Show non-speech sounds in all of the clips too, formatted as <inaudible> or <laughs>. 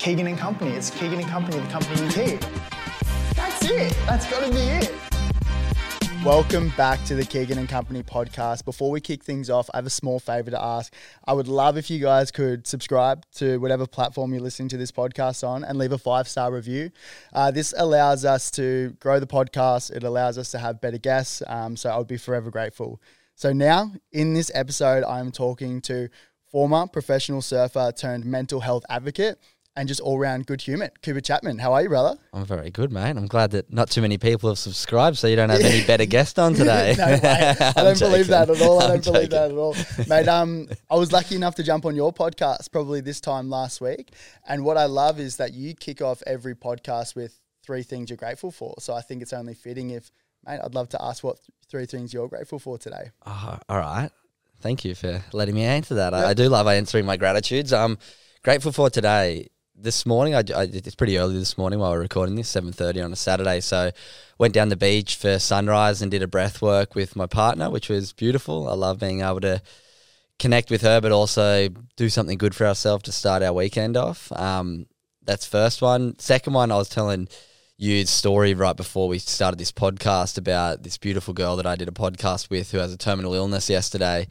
Keegan and Company. It's Keegan and Company, the company keep. That's it. That's got to be it. Welcome back to the Keegan and Company podcast. Before we kick things off, I have a small favor to ask. I would love if you guys could subscribe to whatever platform you're listening to this podcast on and leave a five star review. Uh, this allows us to grow the podcast, it allows us to have better guests. Um, so I would be forever grateful. So now, in this episode, I'm talking to former professional surfer turned mental health advocate and just all round good human. Cooper Chapman, how are you, brother? I'm very good, mate. I'm glad that not too many people have subscribed, so you don't have any better guest on <laughs> today. no way. I <laughs> <laughs> don't believe that at all. I don't believe that at all, mate. Um, I was lucky enough to jump on your podcast probably this time last week, and what I love is that you kick off every podcast with three things you're grateful for. So I think it's only fitting if, mate, I'd love to ask what th- three things you're grateful for today. Oh, all right. Thank you for letting me answer that. I, I do love answering my gratitudes. I'm grateful for today this morning, I, I, it's pretty early this morning while we're recording this, seven thirty on a Saturday. So, went down the beach for sunrise and did a breath work with my partner, which was beautiful. I love being able to connect with her, but also do something good for ourselves to start our weekend off. Um, that's first one. Second one, I was telling you story right before we started this podcast about this beautiful girl that I did a podcast with who has a terminal illness yesterday.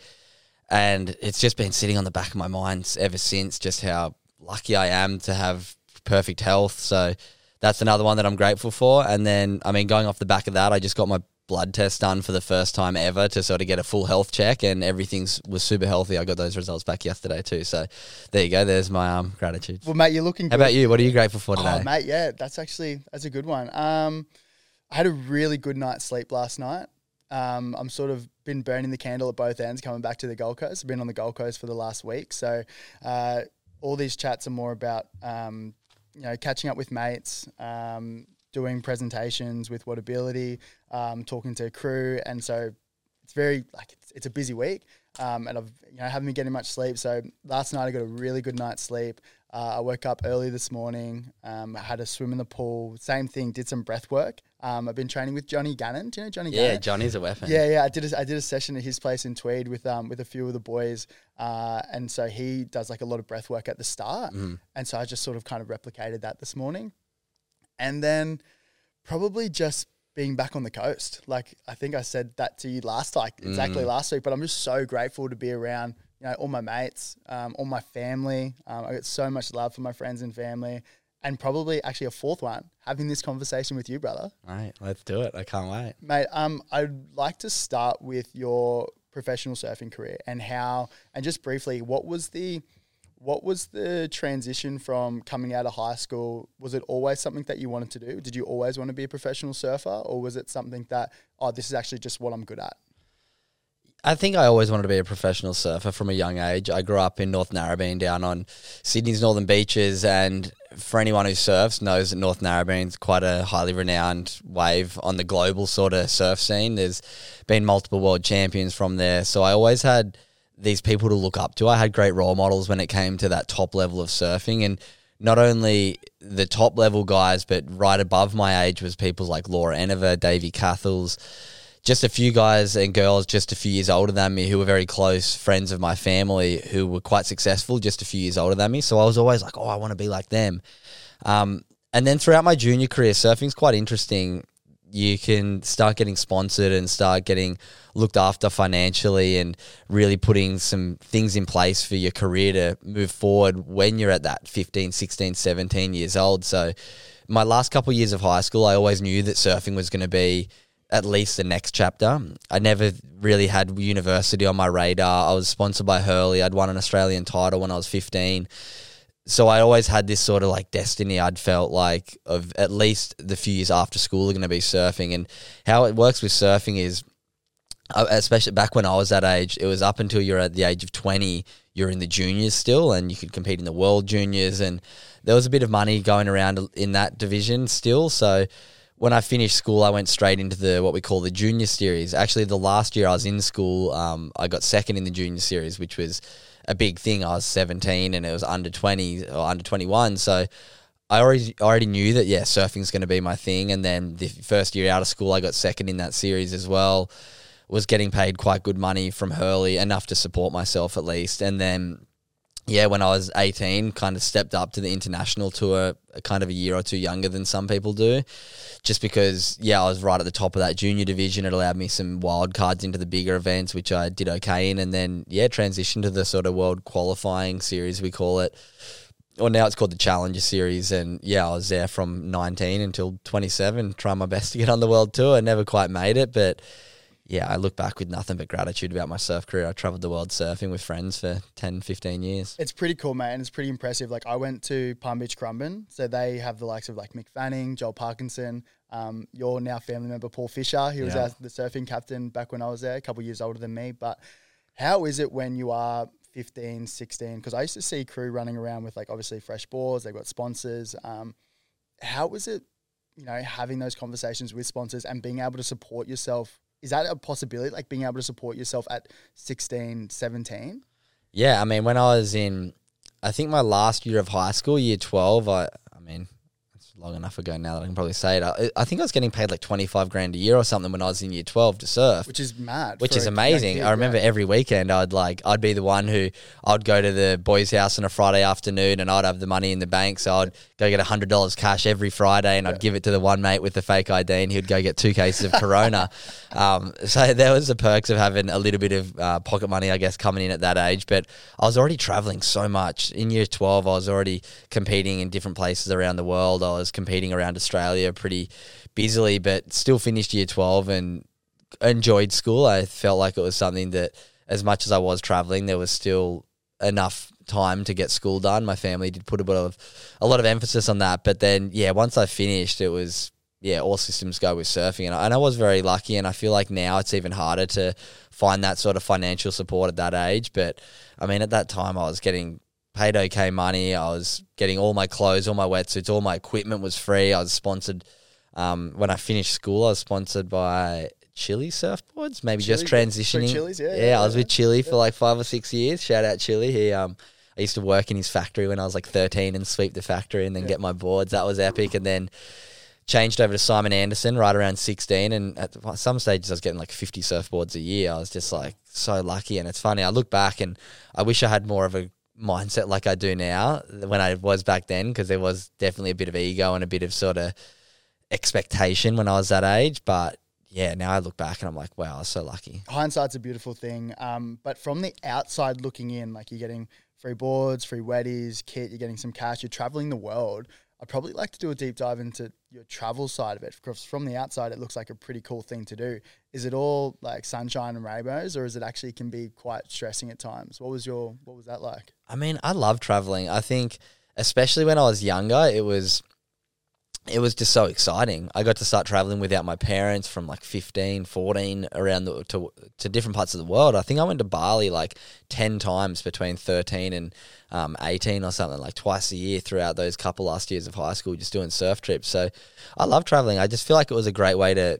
And it's just been sitting on the back of my mind ever since, just how lucky I am to have perfect health. So that's another one that I'm grateful for. And then, I mean, going off the back of that, I just got my blood test done for the first time ever to sort of get a full health check, and everything's was super healthy. I got those results back yesterday too. So there you go. There's my um, gratitude. Well, mate, you're looking. Good. How good. about you? What are you grateful for today, oh, mate? Yeah, that's actually that's a good one. Um, I had a really good night's sleep last night. Um, I'm sort of been burning the candle at both ends coming back to the Gold Coast. I've been on the Gold Coast for the last week, so uh, all these chats are more about um, you know catching up with mates, um, doing presentations with Whatability, um, talking to crew, and so it's very like it's, it's a busy week, um, and I've you know haven't been getting much sleep. So last night I got a really good night's sleep. Uh, I woke up early this morning. Um, I had a swim in the pool. Same thing. Did some breath work. Um, I've been training with Johnny Gannon. Do you know Johnny Gannon? yeah, Gannon? Johnny's a weapon. Yeah, yeah. I did. A, I did a session at his place in Tweed with um with a few of the boys, uh, and so he does like a lot of breath work at the start, Mm. and so I just sort of kind of replicated that this morning, and then probably just being back on the coast. Like I think I said that to you last like exactly Mm. last week, but I'm just so grateful to be around. You know, all my mates, um, all my family. Um, I got so much love for my friends and family, and probably actually a fourth one, having this conversation with you, brother. Right, let's do it. I can't wait. Mate, um, I'd like to start with your professional surfing career and how, and just briefly, what was the, what was the transition from coming out of high school? Was it always something that you wanted to do? Did you always want to be a professional surfer, or was it something that, oh, this is actually just what I'm good at? I think I always wanted to be a professional surfer from a young age. I grew up in North Narrabeen down on Sydney's northern beaches, and for anyone who surfs knows that North Narrabeen's quite a highly renowned wave on the global sort of surf scene. There's been multiple world champions from there, so I always had these people to look up to. I had great role models when it came to that top level of surfing, and not only the top level guys, but right above my age was people like Laura Enever, Davey Cathels just a few guys and girls just a few years older than me who were very close friends of my family who were quite successful just a few years older than me. So I was always like, oh, I want to be like them. Um, and then throughout my junior career, surfing's quite interesting. You can start getting sponsored and start getting looked after financially and really putting some things in place for your career to move forward when you're at that 15, 16, 17 years old. So my last couple of years of high school, I always knew that surfing was going to be at least the next chapter. I never really had university on my radar. I was sponsored by Hurley. I'd won an Australian title when I was 15. So I always had this sort of like destiny I'd felt like of at least the few years after school are going to be surfing. And how it works with surfing is, uh, especially back when I was that age, it was up until you're at the age of 20, you're in the juniors still and you could compete in the world juniors. And there was a bit of money going around in that division still. So when I finished school, I went straight into the what we call the junior series. Actually, the last year I was in school, um, I got second in the junior series, which was a big thing. I was 17 and it was under 20 or under 21. So I already already knew that yeah, surfing's going to be my thing. And then the first year out of school, I got second in that series as well. Was getting paid quite good money from Hurley, enough to support myself at least. And then yeah, when I was 18, kind of stepped up to the international tour, uh, kind of a year or two younger than some people do, just because, yeah, I was right at the top of that junior division. It allowed me some wild cards into the bigger events, which I did okay in. And then, yeah, transitioned to the sort of world qualifying series, we call it. Or now it's called the Challenger Series. And yeah, I was there from 19 until 27, trying my best to get on the world tour. I never quite made it, but yeah, I look back with nothing but gratitude about my surf career. I traveled the world surfing with friends for 10, 15 years. It's pretty cool, mate, and it's pretty impressive. Like I went to Palm Beach Currumbin, so they have the likes of like Mick Fanning, Joel Parkinson, um, your now family member Paul Fisher. He was our, the surfing captain back when I was there, a couple years older than me. But how is it when you are 15, 16? Because I used to see crew running around with like obviously fresh boards, they've got sponsors. Um, how was it, you know, having those conversations with sponsors and being able to support yourself? Is that a possibility, like being able to support yourself at 16, 17? Yeah, I mean, when I was in, I think my last year of high school, year 12, I, I mean, long enough ago now that I can probably say it. I, I think I was getting paid like 25 grand a year or something when I was in year 12 to surf. Which is mad. which is amazing. kid, I remember yeah. every weekend I'd like I'd be the one who I'd go to the boys' house on a Friday afternoon and I'd have the money in the bank, so I'd go get hundred dollars cash every Friday and I'd give it to the one mate with the fake ID and he'd go get two cases of Corona. <laughs> um, so there was the perks of having a little bit of uh, pocket money, I guess, coming in at that age. But I was already traveling so much. In year twelve, I was already competing in different places around the world. I was competing around Australia pretty busily, but still finished year twelve and enjoyed school. I felt like it was something that, as much as I was traveling, there was still enough time to get school done. My family did put a bit of a lot of emphasis on that. But then, yeah, once I finished, it was yeah, all systems go with surfing, and I, and I was very lucky. And I feel like now it's even harder to find that sort of financial support at that age. But I mean, at that time, I was getting paid okay money. I was getting all my clothes, all my wetsuits, all my equipment was free. I was sponsored. Um, when I finished school, I was sponsored by Chili surfboards. Maybe just transitioning. Chili's, yeah, yeah, yeah, I was yeah. with Chili for like five or six years. Shout out Chili. He um, I used to work in his factory when I was like thirteen and sweep the factory and then get my boards. That was epic. And then changed over to Simon Anderson right around 16 and at some stages I was getting like 50 surfboards a year. I was just like so lucky and it's funny I look back and I wish I had more of a mindset like I do now when I was back then because there was definitely a bit of ego and a bit of sort of expectation when I was that age but yeah now I look back and I'm like wow I was so lucky. hindsight's a beautiful thing. Um, but from the outside looking in, like you're getting free boards, free weddies, kit, you're getting some cash, you're traveling the world. I'd probably like to do a deep dive into your travel side of it because from the outside it looks like a pretty cool thing to do. Is it all like sunshine and rainbows, or is it actually can be quite stressing at times? What was your what was that like? I mean, I love traveling. I think, especially when I was younger, it was it was just so exciting. I got to start traveling without my parents from like 15, 14 around the, to to different parts of the world. I think I went to Bali like 10 times between 13 and um, 18 or something like twice a year throughout those couple last years of high school just doing surf trips. So I love traveling. I just feel like it was a great way to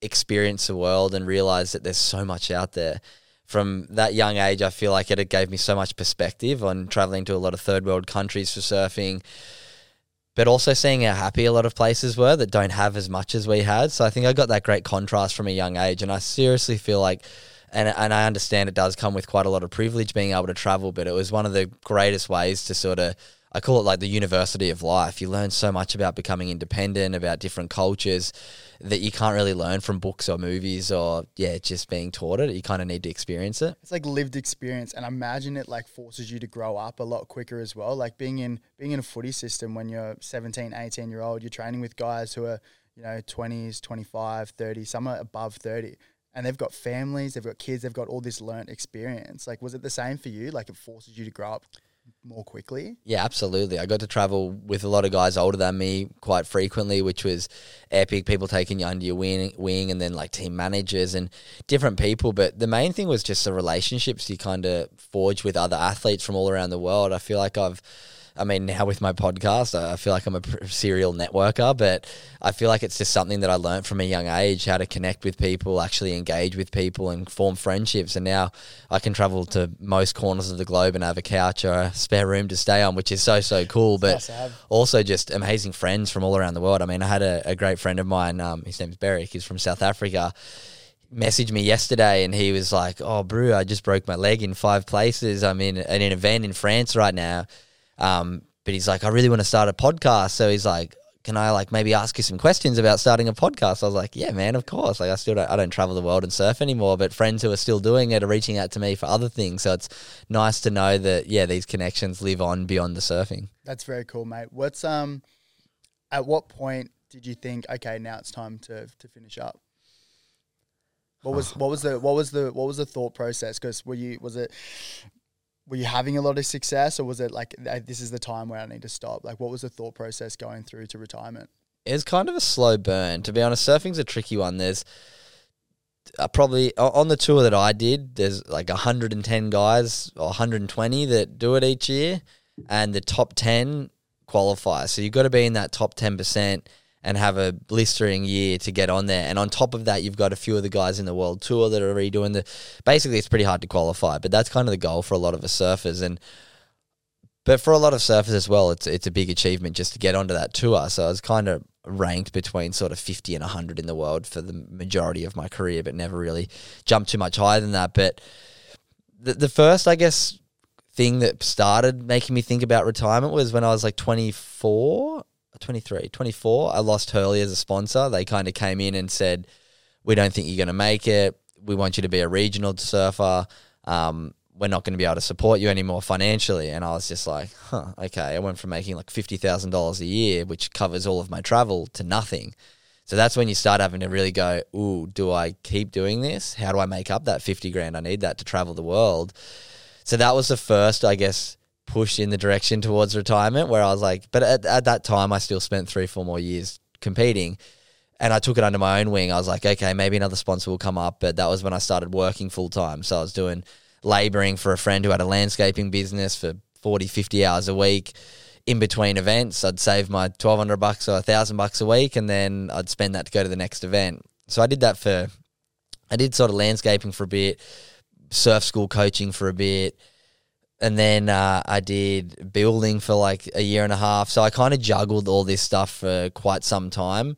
experience the world and realize that there's so much out there. From that young age, I feel like it gave me so much perspective on traveling to a lot of third world countries for surfing, but also seeing how happy a lot of places were that don't have as much as we had. So I think I got that great contrast from a young age, and I seriously feel like. And, and I understand it does come with quite a lot of privilege being able to travel, but it was one of the greatest ways to sort of I call it like the university of life. You learn so much about becoming independent, about different cultures that you can't really learn from books or movies or yeah, just being taught it. You kind of need to experience it. It's like lived experience, and I imagine it like forces you to grow up a lot quicker as well. Like being in being in a footy system when you're 17, 18 year old, you're training with guys who are you know 20s, 25, 30, some are above 30. And they've got families, they've got kids, they've got all this learnt experience. Like, was it the same for you? Like, it forces you to grow up more quickly? Yeah, absolutely. I got to travel with a lot of guys older than me quite frequently, which was epic. People taking you under your wing, wing and then like team managers and different people. But the main thing was just the relationships you kind of forge with other athletes from all around the world. I feel like I've I mean, now with my podcast, I feel like I'm a serial networker, but I feel like it's just something that I learned from a young age how to connect with people, actually engage with people, and form friendships. And now I can travel to most corners of the globe and have a couch or a spare room to stay on, which is so, so cool. But nice also just amazing friends from all around the world. I mean, I had a, a great friend of mine, um, his name's Beyrick, he's from South Africa messaged me yesterday and he was like, "Oh, Brew, I just broke my leg in five places. I'm in, in an event in France right now." Um, but he's like, "I really want to start a podcast." So he's like, "Can I like maybe ask you some questions about starting a podcast?" I was like, "Yeah, man, of course." Like I still don't I don't travel the world and surf anymore, but friends who are still doing it are reaching out to me for other things. So it's nice to know that yeah, these connections live on beyond the surfing. That's very cool, mate. What's um, at what point did you think, okay, now it's time to to finish up? What was <sighs> what was the what was the what was the thought process? Because were you was it were you having a lot of success, or was it like this is the time where I need to stop? Like, what was the thought process going through to retirement? It was kind of a slow burn, to be honest. Surfing's a tricky one. There's uh, probably on the tour that I did, there's like 110 guys or 120 that do it each year, and the top 10 qualify. So you've got to be in that top 10% and have a blistering year to get on there. And on top of that, you've got a few of the guys in the world tour that are redoing the. Basically, it's pretty hard to qualify, but that's kind of the goal for a lot of the surfers. And but for a lot of surfers as well, it's it's a big achievement just to get onto that tour. So I was kind of ranked between sort of 50 and 100 in the world for the majority of my career, but never really jumped too much higher than that. But the, the first, I guess, thing that started making me think about retirement was when I was like 24 23, 24. I lost Hurley as a sponsor. They kind of came in and said, We don't think you're going to make it. We want you to be a regional surfer. Um, we're not going to be able to support you anymore financially. And I was just like, huh, okay. I went from making like $50,000 a year, which covers all of my travel, to nothing. So that's when you start having to really go, ooh, do I keep doing this? How do I make up that 50 grand? I need that to travel the world. So that was the first, I guess, push in the direction towards retirement where I was like, but at, at that time, I still spent three, four more years competing. And I took it under my own wing. I was like, okay, maybe another sponsor will come up. But that was when I started working full time. So I was doing laboring for a friend who had a landscaping business for 40, 50 hours a week. In between events, I'd save my 1200 bucks or 1000 bucks a week and then I'd spend that to go to the next event. So I did that for, I did sort of landscaping for a bit, surf school coaching for a bit and then uh, I did building for like a year and a half. So I kind of juggled all this stuff for quite some time.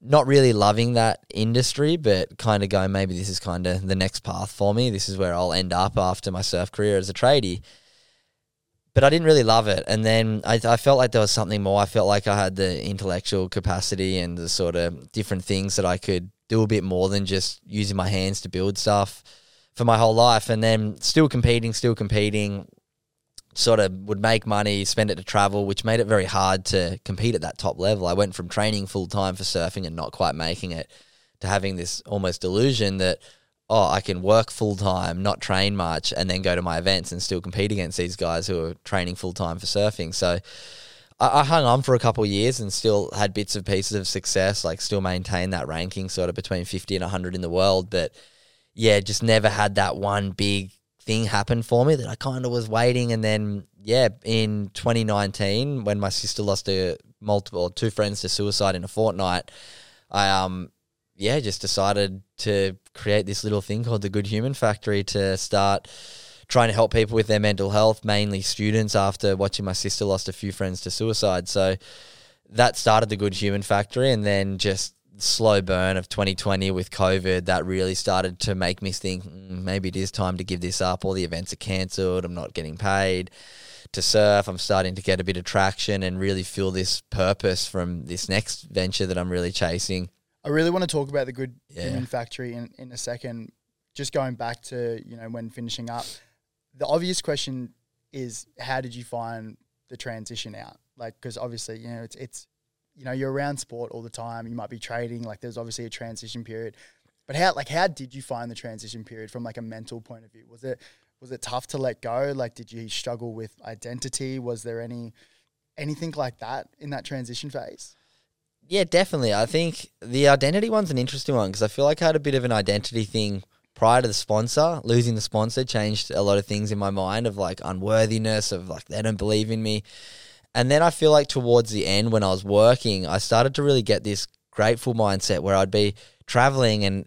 Not really loving that industry, but kind of going, maybe this is kind of the next path for me. This is where I'll end up after my surf career as a tradie. But I didn't really love it. And then I, I felt like there was something more. I felt like I had the intellectual capacity and the sort of different things that I could do a bit more than just using my hands to build stuff for my whole life, and then still competing, still competing. Sort of would make money, spend it to travel, which made it very hard to compete at that top level. I went from training full time for surfing and not quite making it to having this almost delusion that oh, I can work full time, not train much, and then go to my events and still compete against these guys who are training full time for surfing. So I, hung on for a couple years and still had bits of pieces of success, like still maintain that ranking sort of between 50 and 100 in the world. But yeah, just never had that one big thing happen for me that I kind of was waiting. And then, yeah, in 2019, when my sister lost a multiple two friends to suicide in a fortnight, I um yeah just decided to create this little thing called the Good Human Factory to start trying to help people with their mental health, mainly students. After watching my sister lost a few friends to suicide, so that started the Good Human Factory, and then just slow burn of 2020 with COVID that really started to make me think mm, maybe it is time to give this up. All the events are cancelled. I'm not getting paid to surf. I'm starting to get a bit of traction and really feel this purpose from this next venture that I'm really chasing. I really want to talk about the Good yeah. Human Factory in, in a second. Just going back to, you know, when finishing up, the obvious question is how did you find the transition out? Like, because obviously, you know, it's, it's, you know you're around sport all the time. You might be trading. Like there's obviously a transition period. But how like how did you find the transition period from like a mental point of view? Was it was it tough to let go? Like did you struggle with identity? Was there any anything like that in that transition phase? Yeah, definitely. I think the identity one's an interesting one because I feel like I had a bit of an identity thing prior to the sponsor. Losing the sponsor changed a lot of things in my mind of like unworthiness, of like they don't believe in me. And then I feel like towards the end, when I was working, I started to really get this grateful mindset where I'd be traveling and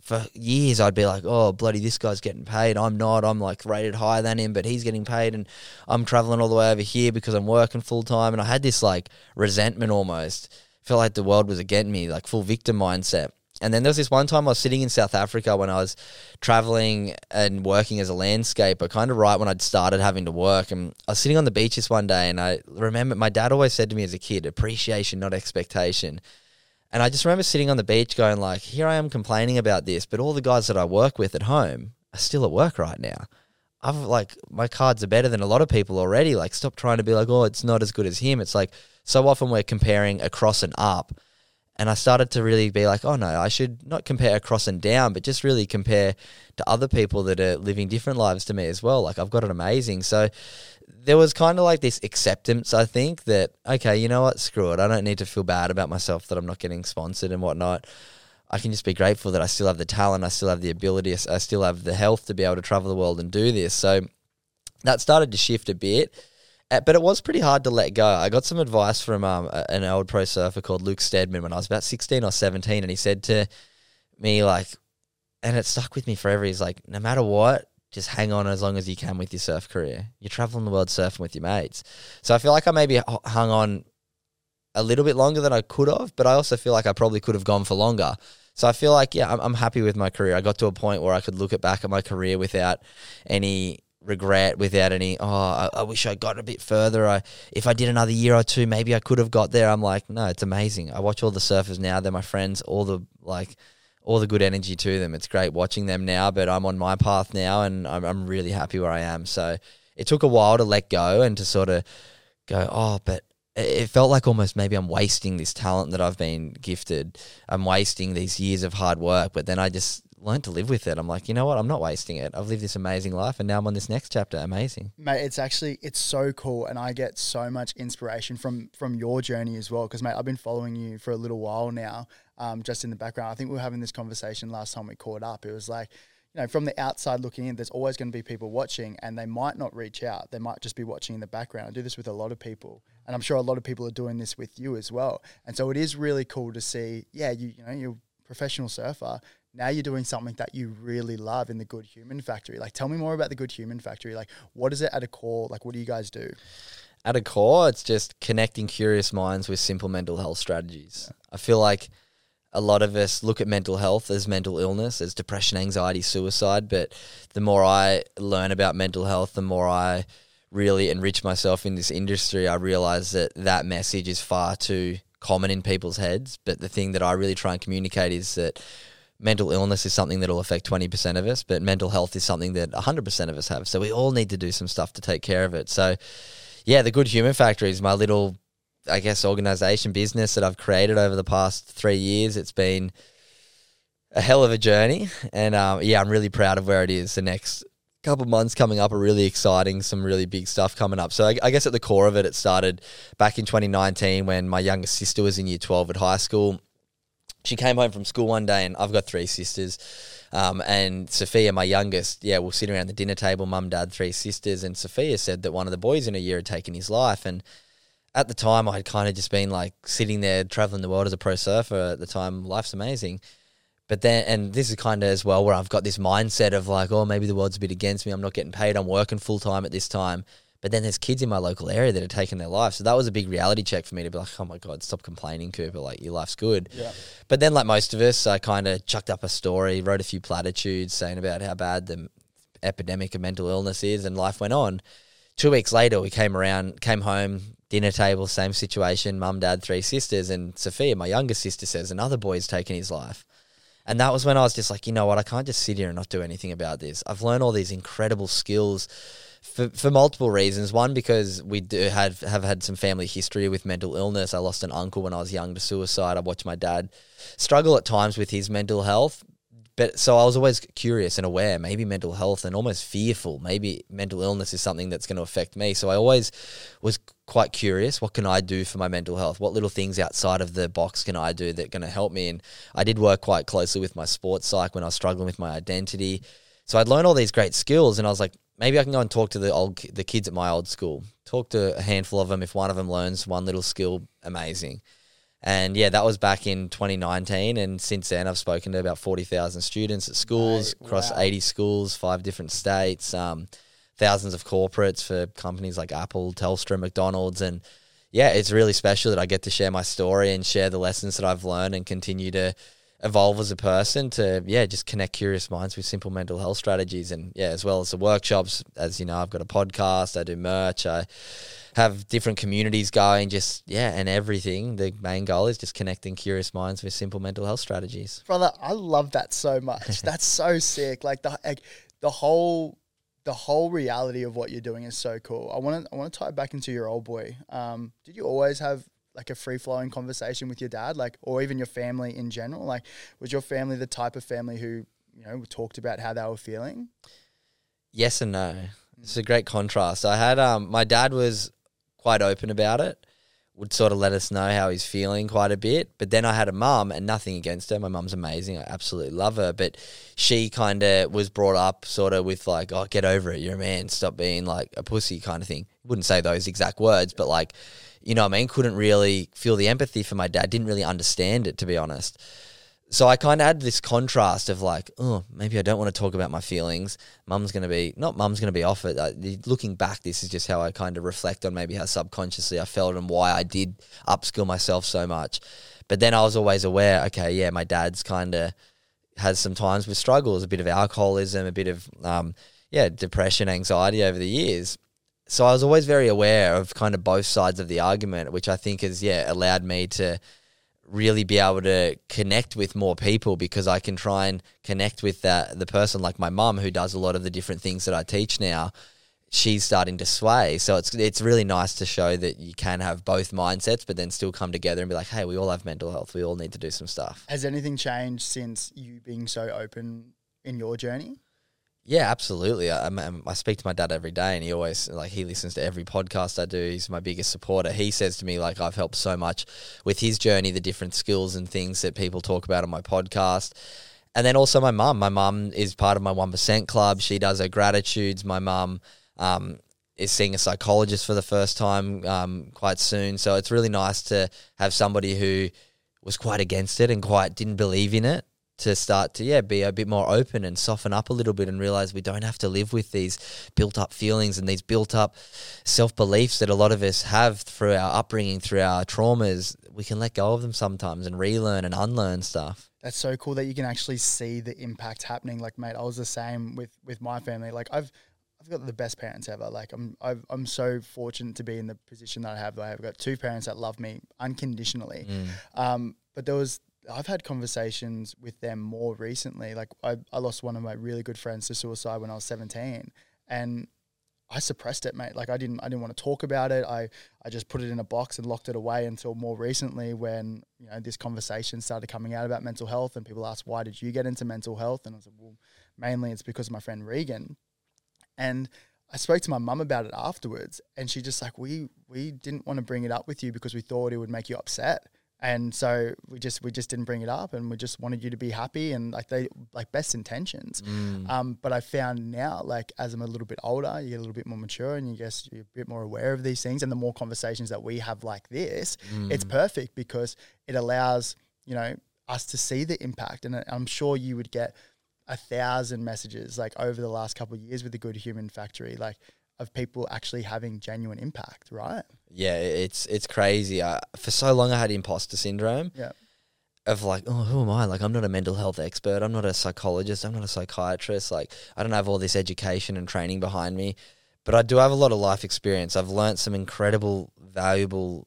for years I'd be like, oh, bloody, this guy's getting paid. I'm not. I'm like rated higher than him, but he's getting paid. And I'm traveling all the way over here because I'm working full time. And I had this like resentment almost. felt like the world was against me, like full victim mindset. And then there was this one time I was sitting in South Africa when I was traveling and working as a landscaper, kind of right when I'd started having to work. And I was sitting on the beaches one day, and I remember my dad always said to me as a kid, appreciation, not expectation. And I just remember sitting on the beach going like, here I am complaining about this, but all the guys that I work with at home are still at work right now. I've like my cards are better than a lot of people already. Like stop trying to be like, oh, it's not as good as him. It's like so often we're comparing across and up. And I started to really be like, oh no, I should not compare across and down, but just really compare to other people that are living different lives to me as well. Like I've got it amazing. So there was kind of like this acceptance, I think, that, okay, you know what, screw it. I don't need to feel bad about myself that I'm not getting sponsored and whatnot. I can just be grateful that I still have the talent, I still have the ability, I still have the health to be able to travel the world and do this. So that started to shift a bit. Uh, but it was pretty hard to let go. I got some advice from um, an old pro surfer called Luke Stedman when I was about 16 or 17, and he said to me, like, and it stuck with me forever. He's like, no matter what, just hang on as long as you can with your surf career. You're traveling the world surfing with your mates. So I feel like I maybe hung on a little bit longer than I could have, but I also feel like I probably could have gone for longer. So I feel like, yeah, I'm, I'm happy with my career. I got to a point where I could look at back at my career without any regret without any oh I, I, wish I got a bit further. I if I did another year or two maybe I could have got there. I'm like no it's amazing. I watch all the surfers now. They're my friends all the like all the good energy to them. It's great watching them now but I'm on my path now and I'm, I'm really happy where I am. So it took a while to let go and to sort of go oh but it felt like almost maybe I'm wasting this talent that I've been gifted. I'm wasting these years of hard work. But then I just learned to live with it. I'm like, you know what? I'm not wasting it. I've lived this amazing life, and now I'm on this next chapter. Amazing, mate. It's actually it's so cool, and I get so much inspiration from from your journey as well. Because mate, I've been following you for a little while now. Um, just in the background, I think we were having this conversation last time we caught up. It was like. You know, from the outside looking in, there's always going to be people watching, and they might not reach out. They might just be watching in the background. I do this with a lot of people, and I'm sure a lot of people are doing this with you as well. And so it is really cool to see. Yeah, you you know, you're professional surfer now you're doing something that you really love in the Good Human Factory. Like, tell me more about the Good Human Factory. Like, what is it at a core? Like, what do you guys do? At a core, it's just connecting curious minds with simple mental health strategies. I feel like a lot of us look at mental health as mental illness, as depression, anxiety, suicide. But the more I learn about mental health, the more I really enrich myself in this industry, I realize that that message is far too common in people's heads. But the thing that I really try and communicate is that mental illness is something that will affect 20% of us, but mental health is something that 100% of us have. So we all need to do some stuff to take care of it. So, yeah, the Good Human Factory is my little, I guess, organization business that I've created over the past three years. It's been a hell of a journey. And um, yeah, I'm really proud of where it is. The next couple months coming up are really exciting, some really big stuff coming up. So I, I guess at the core of it, it started back in 2019 when my youngest sister was in year 12 at high school she came home from school one day, and I've got three sisters. Um, and Sophia, my youngest, yeah, we'll sit around the dinner table, mum, dad, three sisters. And Sophia said that one of the boys in a year had taken his life. And at the time, I had kind of just been like sitting there traveling the world as a pro surfer at the time. Life's amazing. But then, and this is kind of as well where I've got this mindset of like, oh, maybe the world's a bit against me. I'm not getting paid. I'm working full time at this time. But then there's kids in my local area that are taking their life. So that was a big reality check for me to be like, oh my God, stop complaining, Cooper. Like, your life's good. Yeah. But then, like most of us, I kind of chucked up a story, wrote a few platitudes saying about how bad the epidemic of mental illness is, and life went on. Two weeks later, we came around, came home, dinner table, same situation, mum, dad, three sisters. And Sophia, my youngest sister, says another boy's taken his life. And that was when I was just like, you know what, I can't just sit here and not do anything about this. I've learned all these incredible skills for, for multiple reasons. One, because we do have, have had some family history with mental illness. I lost an uncle when I was young to suicide. I watched my dad struggle at times with his mental health. But so I was always curious and aware, maybe mental health and almost fearful. Maybe mental illness is something that's going to affect me. So I always was quite curious. What can I do for my mental health? What little things outside of the box can I do that are going to help me? And I did work quite closely with my sports psych when I was struggling with my identity. So I'd learned all these great skills, and I was like, maybe I can go and talk to the old the kids at my old school. Talk to a handful of them. If one of them learns one little skill, amazing. And yeah, that was back in 2019. And since then, I've spoken to about 40,000 students at schools right. across wow. 80 schools, five different states, um, thousands of corporates for companies like Apple, Telstra, McDonald's. And yeah, it's really special that I get to share my story and share the lessons that I've learned and continue to evolve as a person to yeah just connect curious minds with simple mental health strategies and yeah as well as the workshops. As you know i've got a podcast i do merch i have different communities going just yeah and everything. The main goal is just connecting curious minds with simple mental health strategies. Brother i love that so much. <laughs> That's so sick. Like the like, the whole the whole reality of what you're doing is so cool. I want to i want to tie it back into your old boy. Um, did you always have like a free flowing conversation with your dad, like, or even your family in general? Like, was your family the type of family who, you know, talked about how they were feeling? Yes and no. It's a great contrast. I had, um, my dad was quite open about it, would sort of let us know how he's feeling quite a bit. But then I had a mum, and nothing against her. My mum's amazing. I absolutely love her. But she kind of was brought up sort of with like, oh, get over it. You're a man. Stop being like a pussy kind of thing. Wouldn't say those exact words, but like, you know what I mean? Couldn't really feel the empathy for my dad, didn't really understand it, to be honest. So I kind of had this contrast of like, oh, maybe I don't want to talk about my feelings. Mum's going to be, not mum's going to be off it. Uh, looking back, this is just how I kind of reflect on maybe how subconsciously I felt and why I did upskill myself so much. But then I was always aware, okay, yeah, my dad's kind of has some times with struggles, a bit of alcoholism, a bit of, um, yeah, depression, anxiety over the years so I was always very aware of kind of both sides of the argument, which I think has yeah allowed me to really be able to connect with more people because I can try and connect with that the person like my mum who does a lot of the different things that I teach now. She's starting to sway, so it's it's really nice to show that you can have both mindsets, but then still come together and be like, hey, we all have mental health. We all need to do some stuff. Has anything changed since you being so open in your journey? Yeah, absolutely. I, I, I, speak to my dad every day, and he always like he listens to every podcast I do. He's my biggest supporter. He says to me like I've helped so much with his journey, the different skills and things that people talk about on my podcast. And then also my mum. My mum is part of my one percent club. She does her gratitudes. My mum um, is seeing a psychologist for the first time um, quite soon. So it's really nice to have somebody who was quite against it and quite didn't believe in it to start to yeah be a bit more open and soften up a little bit and realize we don't have to live with these built up feelings and these built up self beliefs that a lot of us have through our upbringing through our traumas we can let go of them sometimes and relearn and unlearn stuff that's so cool that you can actually see the impact happening like mate I was the same with with my family like I've I've got the best parents ever. Like I'm, i am so fortunate to be in the position that I have. I have got two parents that love me unconditionally. Mm. Um, but there was I've had conversations with them more recently. Like I, I lost one of my really good friends to suicide when I was 17 and I suppressed it, mate. Like I didn't, I didn't want to talk about it. I, I just put it in a box and locked it away until more recently when, you know, this conversation started coming out about mental health and people asked, why did you get into mental health? And I said, well, mainly it's because of my friend Regan. And I spoke to my mum about it afterwards and she just like, we, we didn't want to bring it up with you because we thought it would make you upset and so we just we just didn't bring it up and we just wanted you to be happy and like they like best intentions mm. um, but i found now like as i'm a little bit older you get a little bit more mature and you guess you're a bit more aware of these things and the more conversations that we have like this mm. it's perfect because it allows you know us to see the impact and i'm sure you would get a thousand messages like over the last couple of years with the good human factory like of people actually having genuine impact, right? Yeah, it's it's crazy. I, for so long, I had imposter syndrome. Yeah. Of like, oh, who am I? Like, I'm not a mental health expert. I'm not a psychologist. I'm not a psychiatrist. Like, I don't have all this education and training behind me, but I do have a lot of life experience. I've learned some incredible, valuable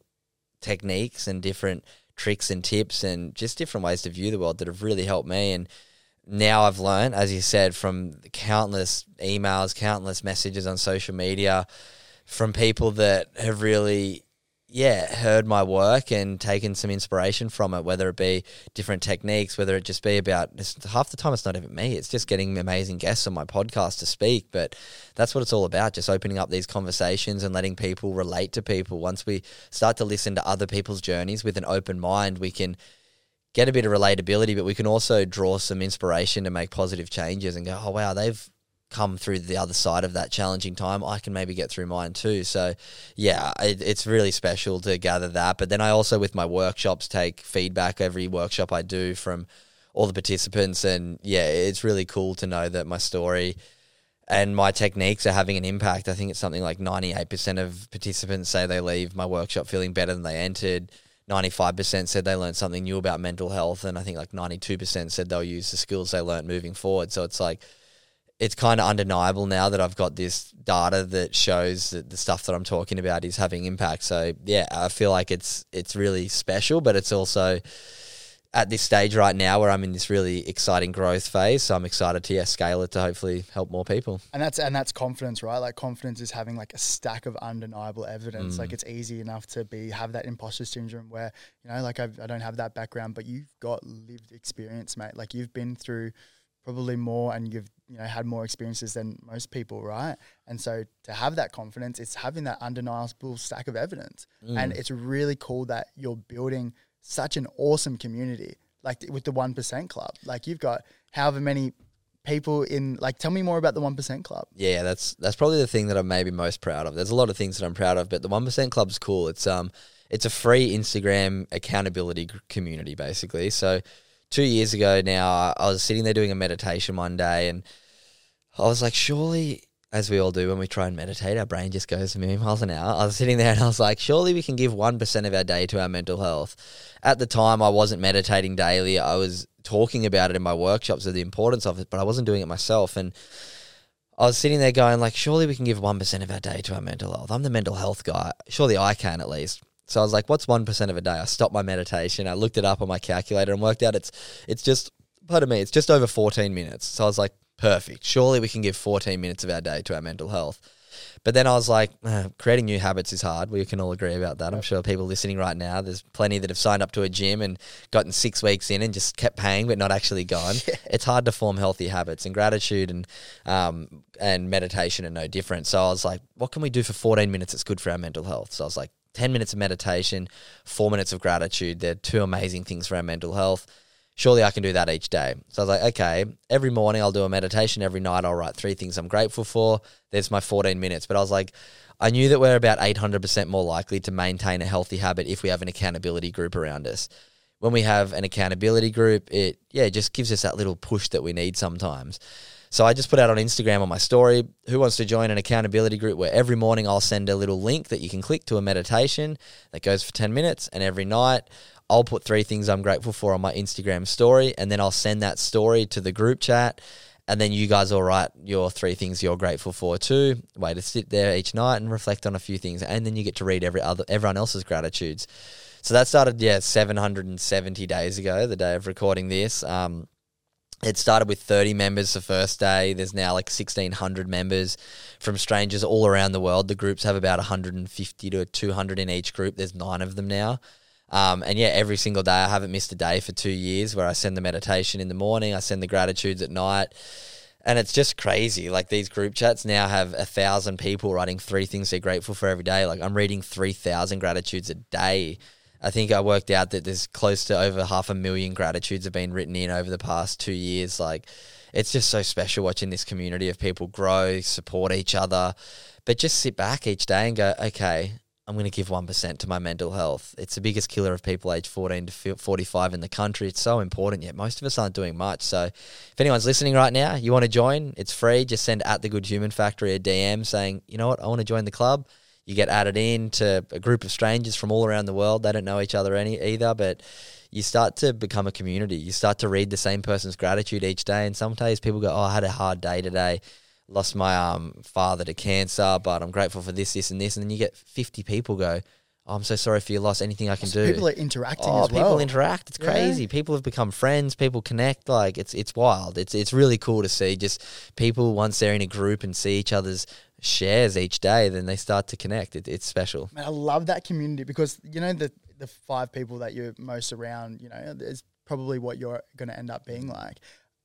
techniques and different tricks and tips and just different ways to view the world that have really helped me. And now I've learned, as you said, from countless emails, countless messages on social media, from people that have really, yeah, heard my work and taken some inspiration from it, whether it be different techniques, whether it just be about half the time it's not even me, it's just getting amazing guests on my podcast to speak. But that's what it's all about, just opening up these conversations and letting people relate to people. Once we start to listen to other people's journeys with an open mind, we can get a bit of relatability, but we can also draw some inspiration to make positive changes and go, oh, wow, they've come through the other side of that challenging time. I can maybe get through mine too. So, yeah, it, it's really special to gather that. But then I also, with my workshops, take feedback every workshop I do from all the participants. And yeah, it's really cool to know that my story and my techniques are having an impact. I think it's something like 98% of participants say they leave my workshop feeling better than they entered. 95% said they learned something new about mental health, and I think like 92% said they'll use the skills they learned moving forward. So it's like, it's kind of undeniable now that I've got this data that shows that the stuff that I'm talking about is having impact. So yeah, I feel like it's it's really special, but it's also at this stage right now where I'm in this really exciting growth phase. So I'm excited to yeah, scale it to hopefully help more people. And that's and that's confidence, right? Like confidence is having like a stack of undeniable evidence. Mm. Like it's easy enough to be have that imposter syndrome where you know, like I've, I do not have that background, but you've got lived experience, mate. Like you've been through probably more and you've you know had more experiences than most people right and so to have that confidence it's having that undeniable stack of evidence mm. and it's really cool that you're building such an awesome community, like with the one percent club. Like you've got however many people in. Like, tell me more about the one percent club. Yeah, that's that's probably the thing that I'm maybe most proud of. There's a lot of things that I'm proud of, but the one percent club's cool. It's um, it's a free Instagram accountability community basically. So two years ago now, I was sitting there doing a meditation one day, and I was like, surely as we all do when we try and meditate, our brain just goes a million miles an hour. I was sitting there and I was like, surely we can give 1% of our day to our mental health. At the time, I wasn't meditating daily. I was talking about it in my workshops of the importance of it, but I wasn't doing it myself. And I was sitting there going, like, surely we can give 1% of our day to our mental health. I'm the mental health guy. Surely I can at least. So I was like, what's 1% of a day? I stopped my meditation. I looked it up on my calculator and worked out it's, it's just, pardon me, it's just over 14 minutes. So I was like, perfect. Surely we can give 14 minutes of our day to our mental health. But then I was like, uh, creating new habits is hard. We can all agree about that. I'm sure people listening right now, there's plenty that have signed up to a gym and gotten six weeks in and just kept paying but not actually gone. <laughs> Yeah. It's hard to form healthy habits, and gratitude and um, and meditation are no different. So I was like, what can we do for 14 minutes that's good for our mental health? So I was like, 10 minutes of meditation, four minutes of gratitude. They're two amazing things for our mental health surely I can do that each day. So I was like, okay, every morning I'll do a meditation, every night I'll write three things I'm grateful for. There's my 14 minutes. But I was like, I knew that we're about 800% more likely to maintain a healthy habit if we have an accountability group around us. When we have an accountability group, it yeah, just gives us that little push that we need sometimes. So I just put out on Instagram on my story, who wants to join an accountability group where every morning I'll send a little link that you can click to a meditation that goes for 10 minutes and every night I'll put three things I'm grateful for on my Instagram story, and then I'll send that story to the group chat. And then you guys will write your three things you're grateful for too. Way to sit there each night and reflect on a few things, and then you get to read every other everyone else's gratitudes. So that started yeah 770 days ago, the day of recording this. Um, it started with 30 members the first day. There's now like 1,600 members from strangers all around the world. The groups have about 150 to 200 in each group. There's nine of them now. Um, and yeah, every single day I haven't missed a day for two years where I send the meditation in the morning, I send the gratitudes at night. And it's just crazy. Like these group chats now have a thousand people writing three things they're grateful for every day. Like I'm reading 3,000 gratitudes a day. I think I worked out that there's close to over half a million gratitudes have been written in over the past two years. Like it's just so special watching this community of people grow, support each other, but just sit back each day and go, okay, I'm going to give 1% to my mental health. It's the biggest killer of people aged 14 to 45 in the country. It's so important, yet most of us aren't doing much. So if anyone's listening right now, you want to join, it's free. Just send at the Good Human Factory a DM saying, you know what, I want to join the club. You get added in to a group of strangers from all around the world. They don't know each other any either, but you start to become a community. You start to read the same person's gratitude each day. And some days people go, oh, I had a hard day today lost my um, father to cancer, but I'm grateful for this, this, and this. And then you get 50 people go, oh, I'm so sorry for your loss. Anything I can so do. People are interacting oh, as well. People interact. It's crazy. Yeah. People have become friends. People connect. Like it's it's wild. It's it's really cool to see. Just people once they're in a group and see each other's shares each day, then they start to connect. It, it's special. Man, I love that community because you know the the five people that you're most around. You know, is probably what you're going to end up being like.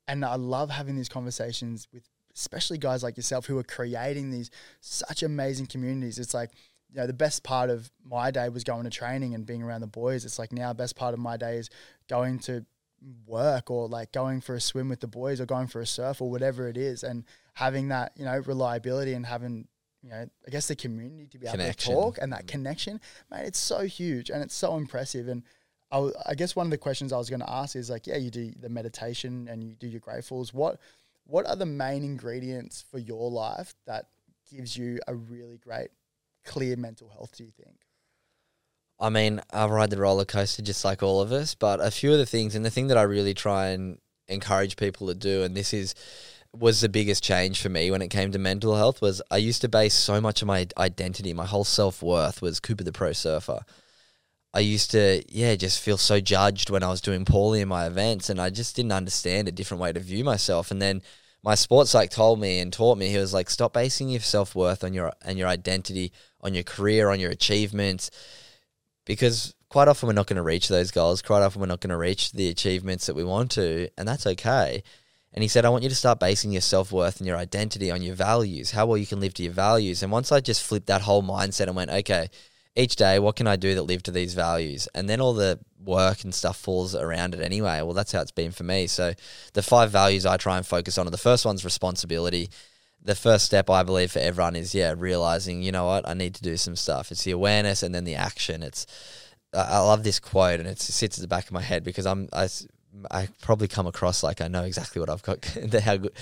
And I love having these conversations with especially guys like yourself who are creating these such amazing communities. It's like, you know, the best part of my day was going to training and being around the boys. It's like now, best part of my day is going to work or like going for a swim with the boys or going for a surf or whatever it is, and having that, you know, reliability and having you know, I guess the community to be connection. able to talk and that mm. connection, man, it's so huge and it's so impressive. And I, I guess one of the questions I was going to ask is like, yeah, you do the meditation and you do your gratefuls. What what are the main ingredients for your life that gives you a really great, clear mental health? Do you think? I mean, I ride the roller coaster just like all of us, but a few of the things, and the thing that I really try and encourage people to do, and this is was the biggest change for me when it came to mental health was I used to base so much of my identity, my whole self worth was Cooper the pro surfer. I used to, yeah, just feel so judged when I was doing poorly in my events, and I just didn't understand a different way to view myself. And then my sports psych told me and taught me he was like, stop basing your self worth on your and your identity on your career, on your achievements, because quite often we're not going to reach those goals. Quite often we're not going to reach the achievements that we want to, and that's okay. And he said, I want you to start basing your self worth and your identity on your values, how well you can live to your values. And once I just flipped that whole mindset and went, okay, each day, what can I do that live to these values? And then all the work and stuff falls around it anyway. Well, that's how it's been for me. So the five values I try and focus on are the first one's responsibility. The first step I believe for everyone is yeah, realizing, you know what, I need to do some stuff. It's the awareness and then the action. It's I love this quote and it sits at the back of my head because I'm I, I probably come across like I know exactly what I've got. <laughs> how good,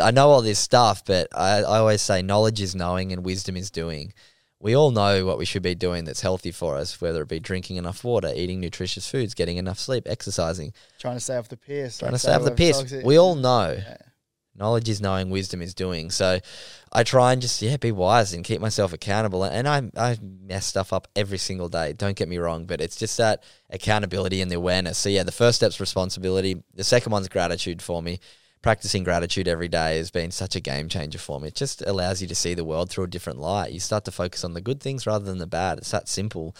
I know all this stuff, but I, I always say knowledge is knowing and wisdom is doing we all know what we should be doing that's healthy for us, whether it be drinking enough water, eating nutritious foods, getting enough sleep, exercising, trying to stay off the piss, trying like to stay off the piss. We all know. Yeah. Knowledge is knowing, wisdom is doing. So I try and just yeah be wise and keep myself accountable. And I I mess stuff up every single day. Don't get me wrong, but it's just that accountability and the awareness. So yeah, the first step's responsibility. The second one's gratitude for me practicing gratitude every day has been such a game changer for me. It just allows you to see the world through a different light. You start to focus on the good things rather than the bad. It's that simple.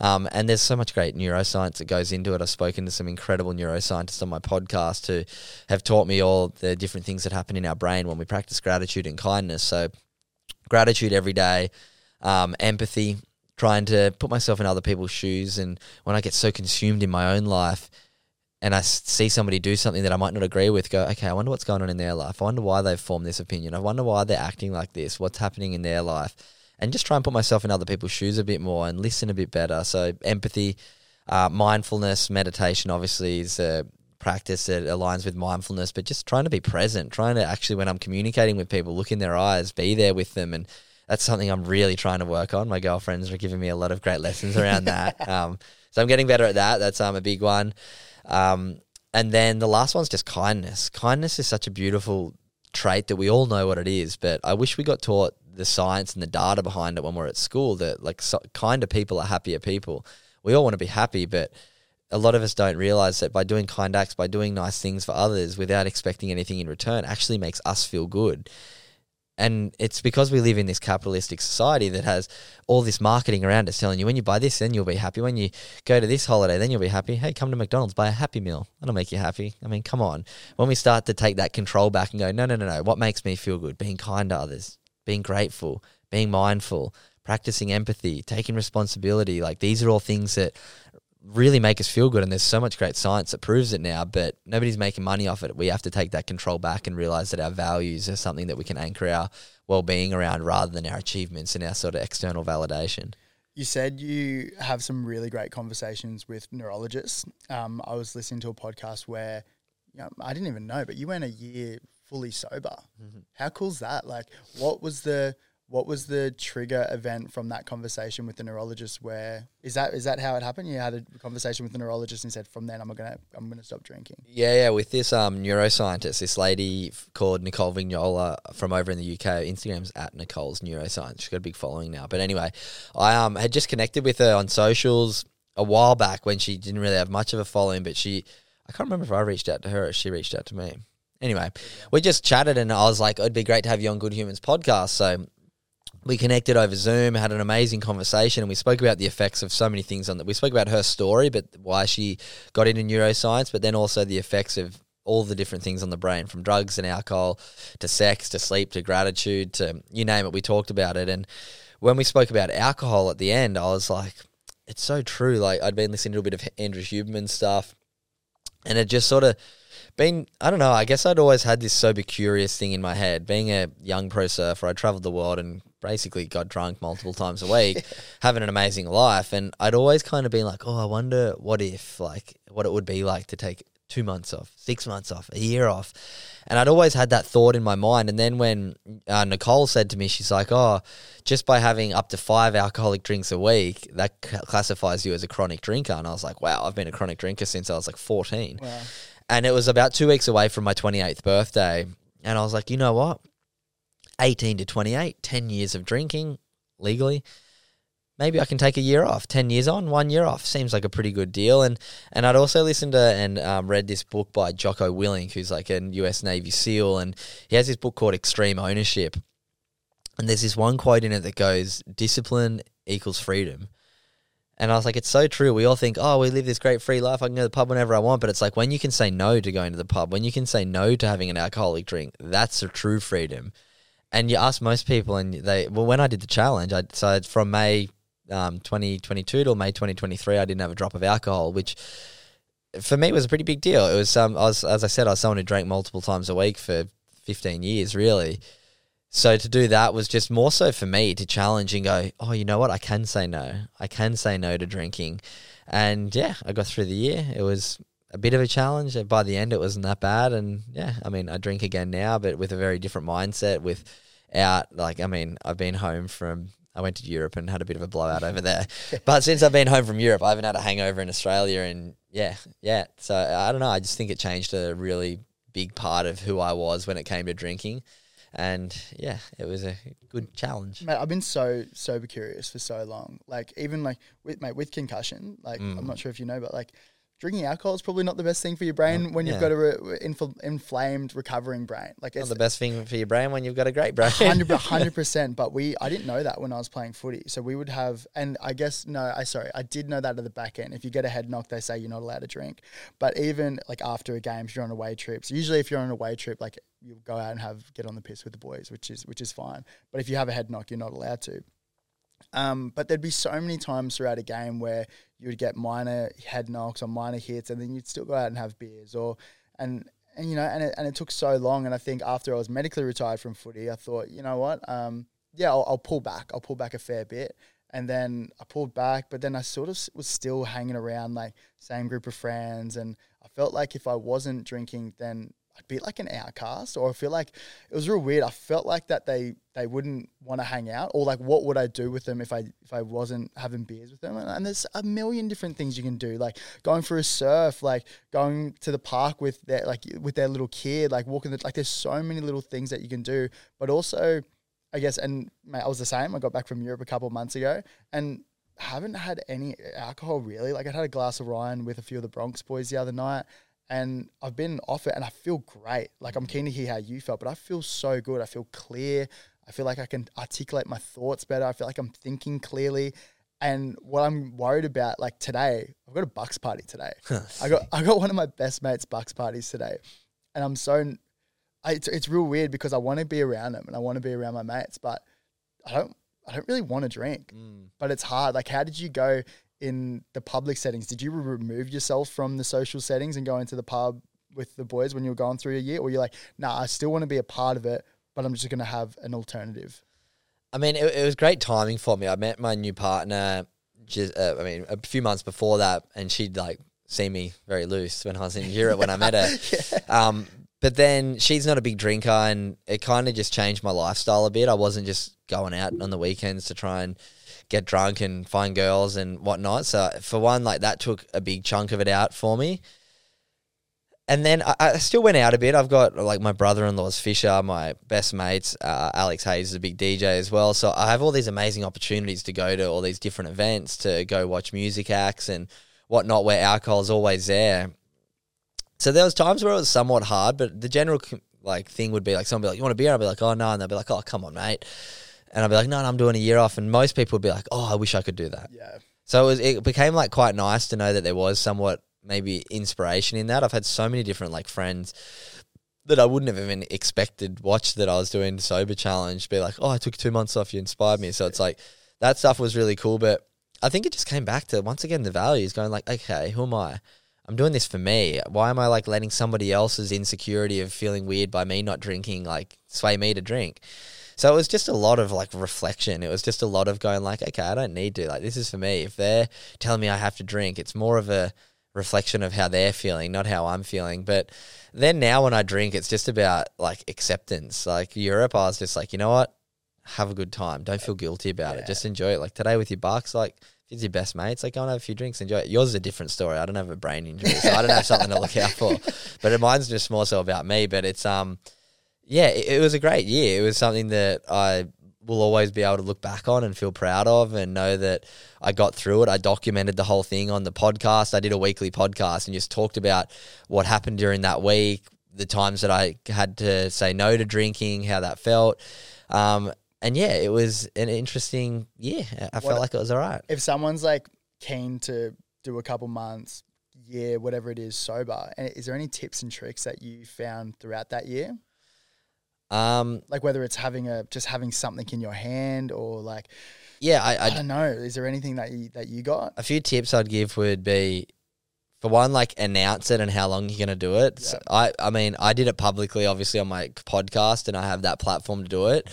Um, and there's so much great neuroscience that goes into it. I've spoken to some incredible neuroscientists on my podcast who have taught me all the different things that happen in our brain when we practice gratitude and kindness. So, gratitude every day, um, empathy, trying to put myself in other people's shoes. And when I get so consumed in my own life, and I see somebody do something that I might not agree with, go, okay, I wonder what's going on in their life. I wonder why they've formed this opinion. I wonder why they're acting like this. What's happening in their life? And just try and put myself in other people's shoes a bit more and listen a bit better. So, empathy, uh, mindfulness, meditation obviously is a practice that aligns with mindfulness, but just trying to be present, trying to actually, when I'm communicating with people, look in their eyes, be there with them. And that's something I'm really trying to work on. My girlfriends are giving me a lot of great lessons around that. <laughs> Um, so, I'm getting better at that. That's um, a big one. Um, and then the last one's just kindness. Kindness is such a beautiful trait that we all know what it is, but I wish we got taught the science and the data behind it when we're at school that like so, kinder people are happier people. We all want to be happy, but a lot of us don't realize that by doing kind acts, by doing nice things for others without expecting anything in return, actually makes us feel good. And it's because we live in this capitalistic society that has all this marketing around us telling you when you buy this, then you'll be happy. When you go to this holiday, then you'll be happy. Hey, come to McDonald's, buy a Happy Meal. That'll make you happy. I mean, come on. When we start to take that control back and go, no, no, no, no, what makes me feel good? Being kind to others, being grateful, being mindful, practicing empathy, taking responsibility. Like these are all things that really make us feel good. And there's so much great science that proves it now, but nobody's making money off it. We have to take that control back and realize that our values are something that we can anchor our well being around rather than our achievements and our sort of external validation. You said you have some really great conversations with neurologists. Um, I was listening to a podcast where you know, I didn't even know, but you went a year fully sober. Mm-hmm. How cool's that? Like, what was the what was the trigger event from that conversation with the neurologist where is that is that how it happened? You had a conversation with the neurologist and said from then i'm gonna i'm gonna stop drinking. Yeah yeah with this um neuroscientist this lady called nicole vignola from over in the uk instagram's at nicole's neuroscience. She's got a big following now. But anyway i um had just connected with her on socials a while back when she didn't really have much of a following but she i can't remember if i reached out to her or she reached out to me. Anyway we just chatted and i was like it'd be great to have you on good humans podcast. So we connected over Zoom, had an amazing conversation, and we spoke about the effects of so many things on that. We spoke about her story, but why she got into neuroscience, but then also the effects of all the different things on the brain, from drugs and alcohol to sex to sleep to gratitude to you name it. We talked about it, and when we spoke about alcohol at the end, I was like, it's so true. Like I'd been listening to a bit of Andrew Huberman stuff, and it just sort of been I don't know. I guess I'd always had this sober curious thing in my head. Being a young pro surfer, I traveled the world and basically got drunk multiple times a week, <laughs> having an amazing life. And I'd always kind of been like, oh, I wonder what if, like, what it would be like to take two months off, six months off, a year off. And I'd always had that thought in my mind. And then when uh, Nicole said to me, she's like, oh, just by having up to five alcoholic drinks a week, that c- classifies you as a chronic drinker. And I was like, wow, I've been a chronic drinker since I was like 14. Wow. And it was about two weeks away from my 28th birthday. And I was like, you know what? 18 to 28, 10 years of drinking legally. Maybe I can take a year off. 10 years on, one year off. Seems like a pretty good deal. And and I'd also listened to and um, read this book by Jocko Willink, who's like a US Navy SEAL. And he has this book called Extreme Ownership. And there's this one quote in it that goes, discipline equals freedom. And I was like, it's so true. We all think, oh, we live this great free life. I can go to the pub whenever I want. But it's like when you can say no to going to the pub, when you can say no to having an alcoholic drink, that's a true freedom. And you ask most people, and they, well, when I did the challenge, I, so from May um, 2022 till May 2023, I didn't have a drop of alcohol, which for me was a pretty big deal. It was, um, was, as I said, I was someone who drank multiple times a week for 15 years, really. So to do that was just more so for me to challenge and go, oh, you know what? I can say no. I can say no to drinking. And yeah, I got through the year. It was a bit of a challenge. By the end, it wasn't that bad. And yeah, I mean, I drink again now, but with a very different mindset. With out, like, I mean, I've been home from. I went to Europe and had a bit of a blowout over there. <laughs> But since I've been home from Europe, I haven't had a hangover in Australia. And yeah, yeah. So I don't know. I just think it changed a really big part of who I was when it came to drinking and yeah, it was a good challenge. Mate, I've been so sober curious for so long. Like even like with mate with concussion, like Mm. I'm not sure if you know, but like drinking alcohol is probably not the best thing for your brain when you've yeah. got a re- infl- inflamed recovering brain. Like it's Not the best thing for your brain when you've got a great brain. <laughs> hundred percent. But we, I didn't know that when I was playing footy. So we would have, and I guess no, I sorry, I did know that at the back end. If you get a head knock, they say you're not allowed to drink. But even like after a game, if you're on away trips, usually if you're on a away trip, like you go out and have get on the piss with the boys, which is which is fine. But if you have a head knock, you're not allowed to. Um, but there'd be so many times throughout a game where you would get minor head knocks or minor hits, and then you'd still go out and have beers or and and you know and it, and it took so long. And I think after I was medically retired from footy, I thought, you know what, um, yeah, I'll, I'll pull back. I'll pull back a fair bit. And then I pulled back, but then I sort of was still hanging around like same group of friends, and I felt like if I wasn't drinking, then I'd be like an outcast, or I feel like it was real weird. I felt like that they they wouldn't want to hang out, or like what would I do with them if I if I wasn't having beers with them? And, there's a million different things you can do, like going for a surf, like going to the park with their like with their little kid, like walking. The, like there's so many little things that you can do, but also, I guess, and mate, I was the same. I got back from Europe a couple months ago, and haven't had any alcohol really. Like I had a glass of Ryan with a few of the Bronx boys the other night and I've been off it and I feel great. Like I'm keen to hear how you felt, but I feel so good. I feel clear. I feel like I can articulate my thoughts better. I feel like I'm thinking clearly. And what I'm worried about, like today, I've got a Bucks party today. <laughs> I got I got one of my best mates' Bucks parties today, and I'm so, I, it's, it's real weird because I want to be around them and I want to be around my mates, but I don't I don't really want to drink. Mm. But it's hard. Like, how did you go in the public settings? Did you remove yourself from the social settings and go into the pub with the boys when you were going through a year, or you're like, nah, I still want to be a part of it, but I'm just going to have an alternative. I mean, it, it was great timing for me. I met my new partner, just uh, I mean, a few months before that, and she'd like see me very loose when I was in Europe when I met her. <laughs> Um, but then she's not a big drinker, and it kind of just changed my lifestyle a bit. I wasn't just going out on the weekends to try and get drunk and find girls and whatnot. So for one, like that took a big chunk of it out for me. And then I, I still went out a bit. I've got like my brother-in-law's Fisher, my best mates, uh, Alex Hayes is a big DJ as well. So I have all these amazing opportunities to go to all these different events, to go watch music acts and whatnot, where alcohol is always there. So there was times where it was somewhat hard, but the general like thing would be like someone be like, "You want a beer?" I'd be like, "Oh no," and they'd be like, "Oh come on, mate," and I'd be like, "No, no I'm doing a year off." And most people would be like, "Oh, I wish I could do that." Yeah. So it, was, it became like quite nice to know that there was somewhat maybe inspiration in that. I've had so many different like friends that I wouldn't have even expected watch that I was doing sober challenge be like, oh, I took two months off, you inspired me. So it's like that stuff was really cool. But I think it just came back to once again the values going like, okay, who am I? I'm doing this for me. Why am I like letting somebody else's insecurity of feeling weird by me not drinking like sway me to drink? So it was just a lot of like reflection. It was just a lot of going like, okay, I don't need to. Like this is for me. If they're telling me I have to drink, it's more of a reflection of how they're feeling, not how I'm feeling. But then now when I drink, it's just about like acceptance. Like Europe, I was just like, you know what? Have a good time. Don't feel guilty about Yeah. it. Just enjoy it. Like today with your bucks, like it's your best mates, like go and have a few drinks, enjoy it. Yours is a different story. I don't have a brain injury, so I don't have something to look out for. <laughs> But mine's just more so about me. But it's um yeah, it, it was a great year. It was something that I will always be able to look back on and feel proud of and know that I got through it. I documented the whole thing on the podcast. I did a weekly podcast and just talked about what happened during that week, the times that I had to say no to drinking, how that felt. Um, and yeah, it was an interesting year. I What- felt like it was all right. If someone's like keen to do a couple months, year, whatever it is, sober, and is there any tips and tricks that you found throughout that year? Um, Like whether it's having a just having something in your hand or like yeah, I, I, I, don't know. Is there anything that you that you got? a few tips I'd give would be for one, like announce it and how long you're gonna do it. So I, I mean, I did it publicly, obviously on my podcast, and I have that platform to do it,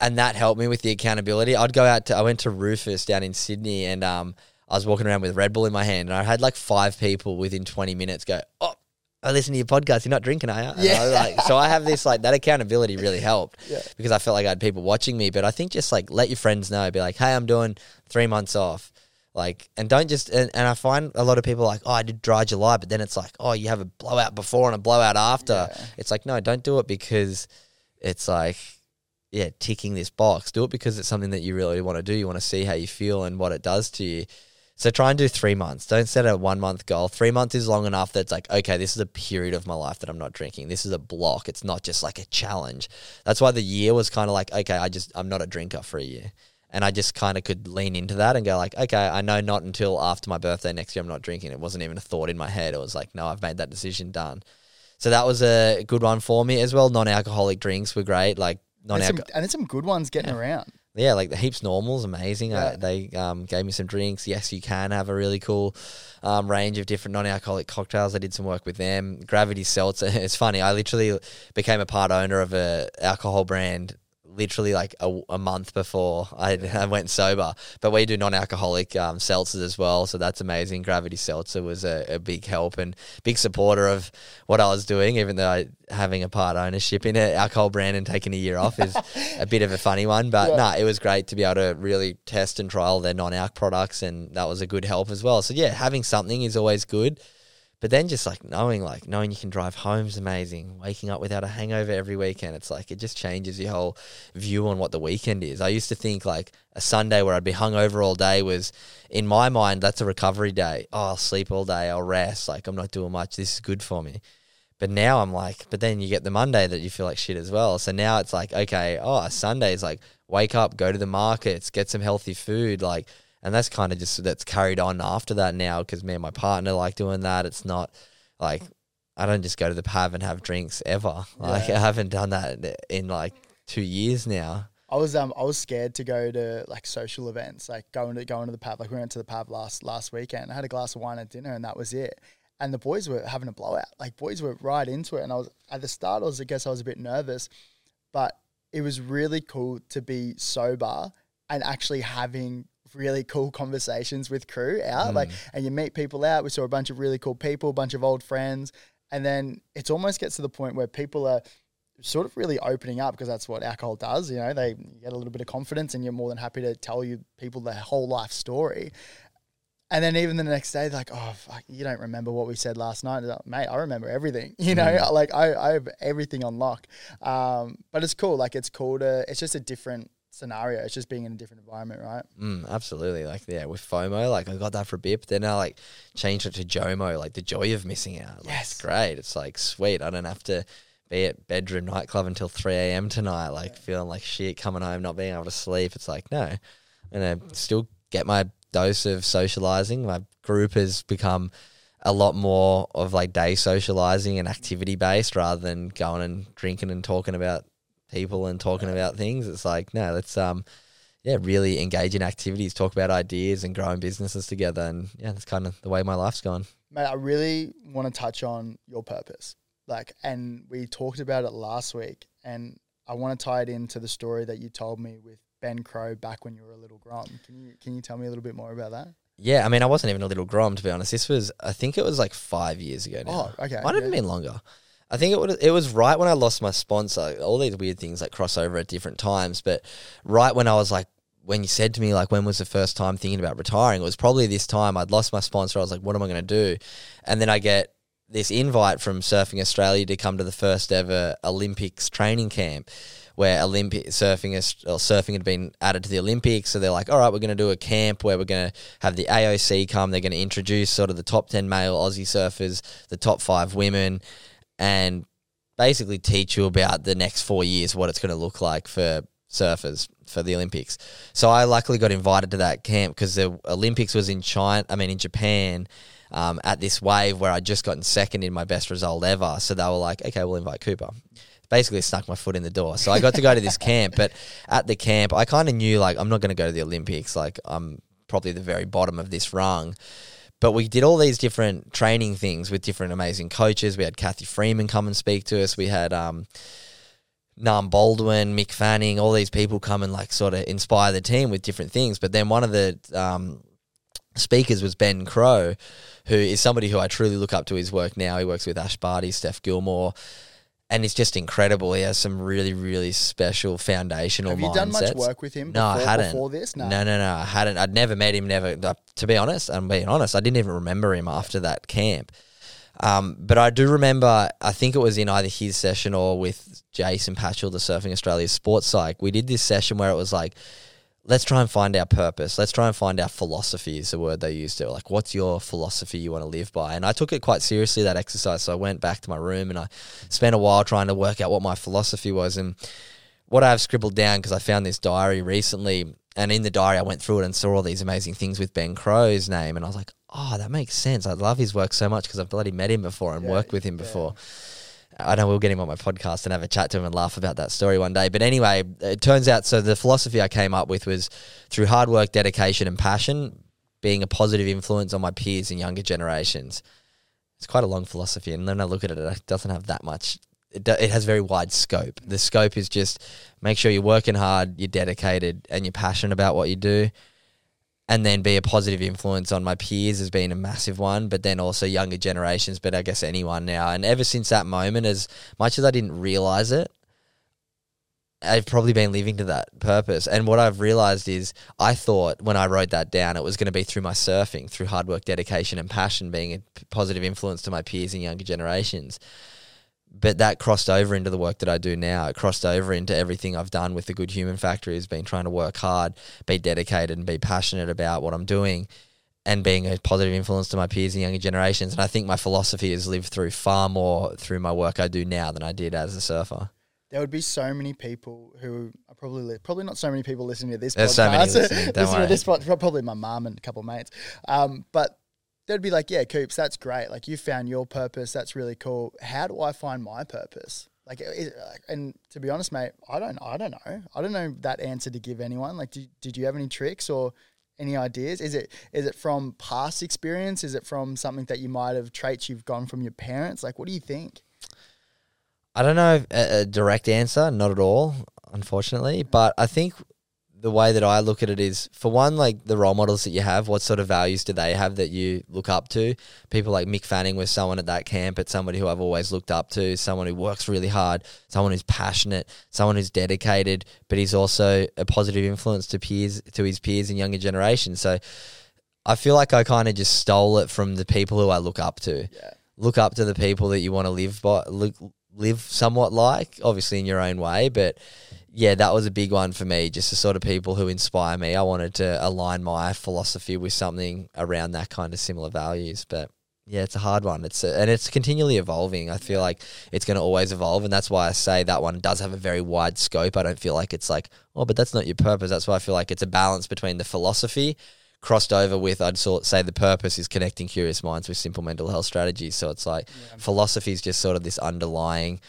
and that helped me with the accountability. I'd go out to, I went to Rufus down in Sydney, and um, I was walking around with Red Bull in my hand, and I had like five people within 20 minutes go, oh. I listen to your podcast. You're not drinking, are you? And I Yeah. like, so I have this like that accountability really helped <laughs> Yeah. because I felt like I had people watching me. But I think just like let your friends know, be like, hey, I'm doing three months off. Like, and don't just, and, and I find a lot of people like, oh, I did dry July, but then it's like, oh, you have a blowout before and a blowout after. Yeah. It's like, no, don't do it because it's like, yeah, ticking this box. Do it because it's something that you really want to do. You want to see how you feel and what it does to you. So try and do three months. Don't set a one month goal. Three months is long enough that's like, okay, this is a period of my life that I'm not drinking. This is a block. It's not just like a challenge. That's why the year was kind of like, okay, I just, I'm not a drinker for a year. And I just kind of could lean into that and go like, okay, I know not until after my birthday next year I'm not drinking. It wasn't even a thought in my head. It was like, no, I've made that decision, done. So that was a good one for me as well. Non-alcoholic drinks were great. Like And non some, and there's some good ones getting around. Yeah, like the heaps normals, amazing. Yeah. They um, gave me some drinks. Yes, you can have a really cool um, range of different non-alcoholic cocktails. I did some work with them. Gravity Seltzer. <laughs> It's funny. I literally became a part owner of a alcohol brand. Literally like a, a month before I, I went sober, but we do non-alcoholic um, seltzers as well, so that's amazing. Gravity Seltzer was a, a big help and big supporter of what I was doing, even though I, having a part ownership in an alcohol brand and taking a year off is a bit of a funny one. But Yeah. no, it was great to be able to really test and trial their non-alc products, and that was a good help as well. So yeah, having something is always good. But then just like knowing, like knowing you can drive home is amazing. Waking up without a hangover every weekend, it's like it just changes your whole view on what the weekend is. I used to think like a Sunday where I'd be hungover all day was, in my mind, that's a recovery day. Oh, I'll sleep all day, I'll rest. Like I'm not doing much. This is good for me. But now I'm like, but then you get the Monday that you feel like shit as well. So now it's like, okay, oh, Sunday is like wake up, go to the markets, get some healthy food, like, and that's kind of just that's carried on after that now because me and my partner like doing that. It's not like I don't just go to the pub and have drinks ever. Like Yeah. I haven't done that in like two years now. I was um I was scared to go to like social events, like going to going to the pub. Like we went to the pub last last weekend. I had a glass of wine at dinner, and that was it. And the boys were having a blowout. Like boys were right into it, and I was at the start. I was I guess I was a bit nervous, but it was really cool to be sober and actually having really cool conversations with crew out. Like, and you meet people out. We saw a bunch of really cool people, a bunch of old friends, and then it almost gets to the point where people are sort of really opening up because that's what alcohol does. You know, they get a little bit of confidence, and you're more than happy to tell you people their whole life story. And then even the next day, like, oh, fuck, you don't remember what we said last night. Like, Mate, I remember everything. <laughs> You know, like I, I have everything on lock. Um, but it's cool. Like it's cool to, it's just a different scenario. It's just being in a different environment, right? Mm, absolutely. Like, yeah, with FOMO, like I got that for a bit, but then I like changed it to JOMO, like the joy of missing out. Like, Yes. It's great. It's like sweet. I don't have to be at bedroom nightclub until 3 a.m. tonight, like feeling like shit, coming home, not being able to sleep. It's like, no, And to still get my dose of socializing. My group has become a lot more of like day socializing and activity based rather than going and drinking and talking about people and talking about things. It's like, no, let's, um, yeah, really engage in activities, talk about ideas and growing businesses together. And yeah, that's kind of the way my life's gone. Mate, I really want to touch on your purpose. Like, and we talked about it last week, and I want to tie it into the story that you told me with Ben Crowe back when you were a little grom. Can you can you tell me a little bit more about that? Yeah, I mean, I wasn't even a little grom to be honest. This was, I think it was like five years ago now. Oh, okay. Might have yeah. been longer. I think it would. It was right when I lost my sponsor. All these weird things like cross over at different times, but right when I was like, when you said to me like, when was the first time thinking about retiring? It was probably this time. I'd lost my sponsor. I was like, what am I going to do? And then I get this invite from Surfing Australia to come to the first ever Olympics training camp where Olympic surfing or surfing had been added to the Olympics. So they're like, all right, we're going to do a camp where we're going to have the AOC come. They're going to introduce sort of the top 10 male Aussie surfers, the top five women, and basically teach you about the next four years, what it's going to look like for surfers for the Olympics. So I luckily got invited to that camp because the Olympics was in China, I mean, in Japan. Um, at this wave where I'd just gotten second in my best result ever. So they were like, okay, we'll invite Cooper basically snuck my foot in the door. So I got to go to this camp, but at the camp, I kind of knew like I'm not going to go to the Olympics. Like I'm probably the very bottom of this rung. But we did all these different training things with different amazing coaches. We had Cathy Freeman come and speak to us. We had um, Nam Baldwin, Mick Fanning, all these people come and like sort of inspire the team with different things. But then one of the um, speakers was Ben Crowe, who is somebody who I truly look up to his work now. He works with Ash Barty, Steph Gilmore, and it's just incredible. He has some really, really special foundational Have you done much work with him No, I before, hadn't. before this? No. No, no, no. I hadn't. I'd never met him. Never. uh, To be honest, I'm being honest. I didn't even remember him after that camp. Um, but I do remember. I think it was in either his session or with Jason Patchell, the Surfing Australia Sports Psych. We did this session where it was like, let's try and find our purpose. Let's try and find our philosophy. Is the word they used. Were like, what's your philosophy you want to live by? And I took it quite seriously that exercise. So I went back to my room and I spent a while trying to work out what my philosophy was and what I've scribbled down because I found this diary recently, and in the diary I went through it and saw all these amazing things with Ben Crowe's name, and I was like, oh, that makes sense. I love his work so much because I've bloody met him before and Yeah, worked with him yeah. before. I know we'll get him on my podcast and have a chat to him and laugh about that story one day. But anyway, it turns out so the philosophy I came up with was through hard work, dedication, and passion, being a positive influence on my peers and younger generations. It's quite a long philosophy, and then I look at it, it doesn't have that much. It, do, it has very wide scope. The scope is just make sure you're working hard, you're dedicated, and you're passionate about what you do, and then be a positive influence on my peers has been a massive one, but then also younger generations, but I guess anyone now. And ever since that moment, as much as I didn't realize it, I've probably been living to that purpose. And what I've realized is I thought when I wrote that down, it was going to be through my surfing, through hard work, dedication, and passion, being a positive influence to my peers and younger generations. But that crossed over into the work that I do now. It crossed over into everything I've done with the Good Human Factory, has been trying to work hard, be dedicated, and be passionate about what I'm doing and being a positive influence to my peers and younger generations. And I think my philosophy has lived through far more through my work I do now than I did as a surfer. There would be so many people who are probably li- probably not so many people listening to this. There's podcast. so many listening, <laughs> listening to this probably my mum and a couple of mates. Um, but they'd be like, "Yeah, Coops, that's great. Like you found your purpose. That's really cool. How do I find my purpose?" Like, is, and to be honest, mate, I don't, I don't know. I don't know that answer to give anyone. Like, did, did you have any tricks or any ideas? Is it is it from past experience? Is it from something that you might have traits you've gone from your parents? Like, what do you think? I don't know a, a direct answer, not at all, unfortunately. But I think the way that I look at it is, for one, like the role models that you have, what sort of values do they have that you look up to? People like Mick Fanning was someone at that camp, it's somebody who I've always looked up to, someone who works really hard, someone who's passionate, someone who's dedicated, but he's also a positive influence to peers, to his peers and younger generations. So I feel like I kind of just stole it from the people who I look up to Yeah. look up to the people that you want to live by look, live somewhat like obviously in your own way but yeah that was a big one for me just the sort of people who inspire me. I wanted to align my philosophy with something around that kind of similar values but yeah it's a hard one. It's a, and it's continually evolving. I feel like it's going to always evolve and that's why i say that one does have a very wide scope. I don't feel like it's like oh but that's not your purpose. That's why i feel like it's a balance between the philosophy crossed over with I'd sort say the purpose is connecting curious minds with simple mental health strategies. So it's like philosophy is just sort of this underlying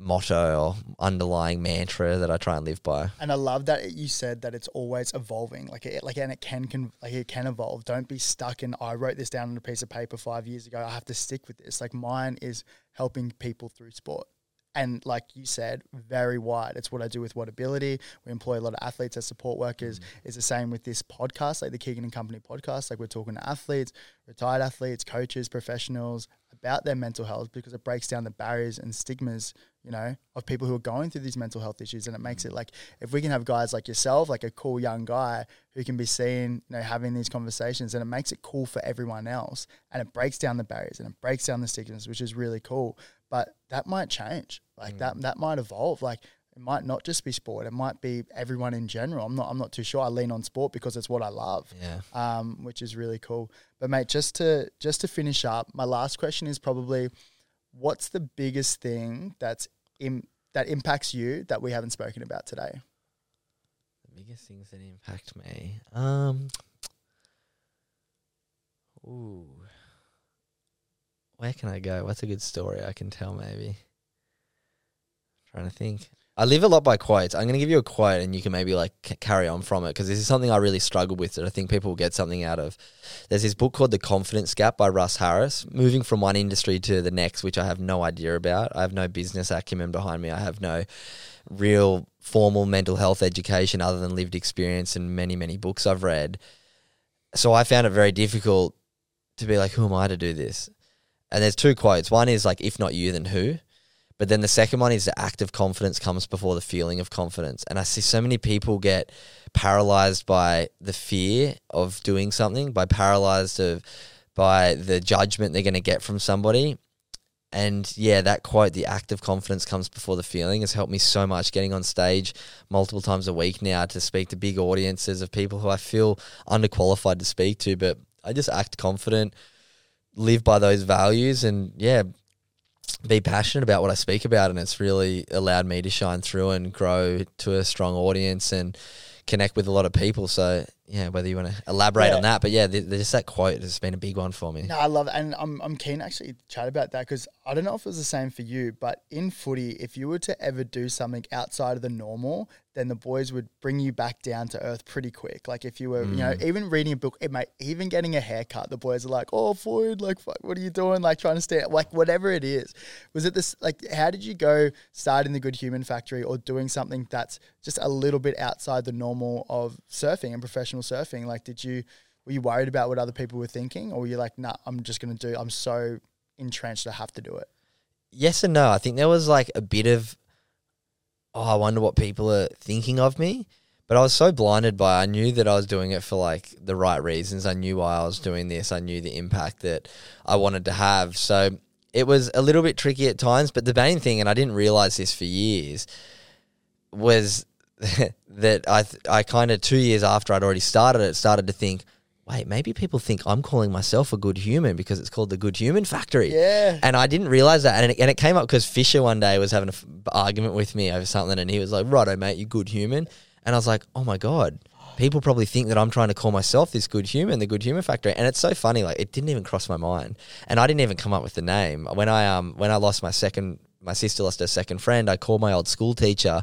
motto or underlying mantra that I try and live by. And I love that you said that it's always evolving. Like it, like and it can, can like it can evolve. Don't be stuck in. I wrote this down on a piece of paper five years ago. I have to stick with this. Like mine is helping people through sport. and like you said, very wide. It's what I do with Whatability. We employ a lot of athletes as support workers. Mm. It's the same with this podcast, like the Keegan and Company podcast. Like we're talking to athletes, retired athletes, coaches, professionals about their mental health because it breaks down the barriers and stigmas, you know, of people who are going through these mental health issues. And it makes it mm. like if we can have guys like yourself, like a cool young guy who can be seen, you know, having these conversations, and it makes it cool for everyone else. And it breaks down the barriers and it breaks down the stigmas, which is really cool. But that might change. Like mm. that that might evolve. Like might not just be sport. It might be everyone in general. I'm not I'm not too sure. I lean on sport because it's what I love. Yeah. Um, which is really cool. But mate, just to just to finish up, my last question is probably what's the biggest thing that's Im- that impacts you that we haven't spoken about today? The biggest things that impact me. Um. Ooh. Where can I go? What's a good story I can tell? Maybe. trying to think. I live a lot by quotes. I'm going to give you a quote, and you can maybe like carry on from it because this is something I really struggle with that I think people will get something out of. There's this book called The Confidence Gap by Russ Harris. Moving from one industry to the next, which I have no idea about. I have no business acumen behind me. I have no real formal mental health education other than lived experience and many, many books I've read. So I found it very difficult to be like, who am I to do this? And there's two quotes. One is like, if not you, then who? But then the second one is the act of confidence comes before the feeling of confidence. And I see so many people get paralyzed by the fear of doing something, by paralyzed of by the judgment they're going to get from somebody. And yeah, that quote, the act of confidence comes before the feeling, has helped me so much getting on stage multiple times a week now to speak to big audiences of people who I feel underqualified to speak to. But I just act confident, live by those values, and yeah, be passionate about what I speak about. And it's really allowed me to shine through and grow to a strong audience and connect with a lot of people. So yeah, whether you want to elaborate Yeah. on that, but yeah, th- just that quote has been a big one for me. No, I love it, and I'm I'm keen to actually chat about that because I don't know if it was the same for you, but in footy, if you were to ever do something outside of the normal, then the boys would bring you back down to earth pretty quick. Like if you were, you know, mm. even reading a book, it might even getting a haircut, the boys are like, "Oh, Floyd, like, fuck, what are you doing?" Like trying to stay, like whatever it is. Was it this? Like, how did you go starting the Good Human Factory or doing something that's just a little bit outside the normal of surfing and professional surfing? Like, did you? Were you worried about what other people were thinking, or were you like, "Nah, I'm just gonna do. I'm so entrenched, I have to do it." yes and no. I think there was like a bit of, oh, I wonder what people are thinking of me. But I was so blinded by I knew that I was doing it for like the right reasons. I knew why I was doing this. I knew the impact that I wanted to have. So it was a little bit tricky at times. But the main thing, and I didn't realize this for years, was <laughs> that I th- I kind of two years after I'd already started it started to think, wait, maybe people think I'm calling myself a good human because it's called the Good Human Factory. Yeah. And I didn't realize that. And it, and it came up because Fisher one day was having an argument with me over something, and he was like, "Righto, mate, you good human." And I was like, "Oh my god." People probably think that I'm trying to call myself this good human, the good human factory, and it's so funny. Like it didn't even cross my mind, and I didn't even come up with the name when I um when I lost my second, my sister lost her second friend. I called my old school teacher,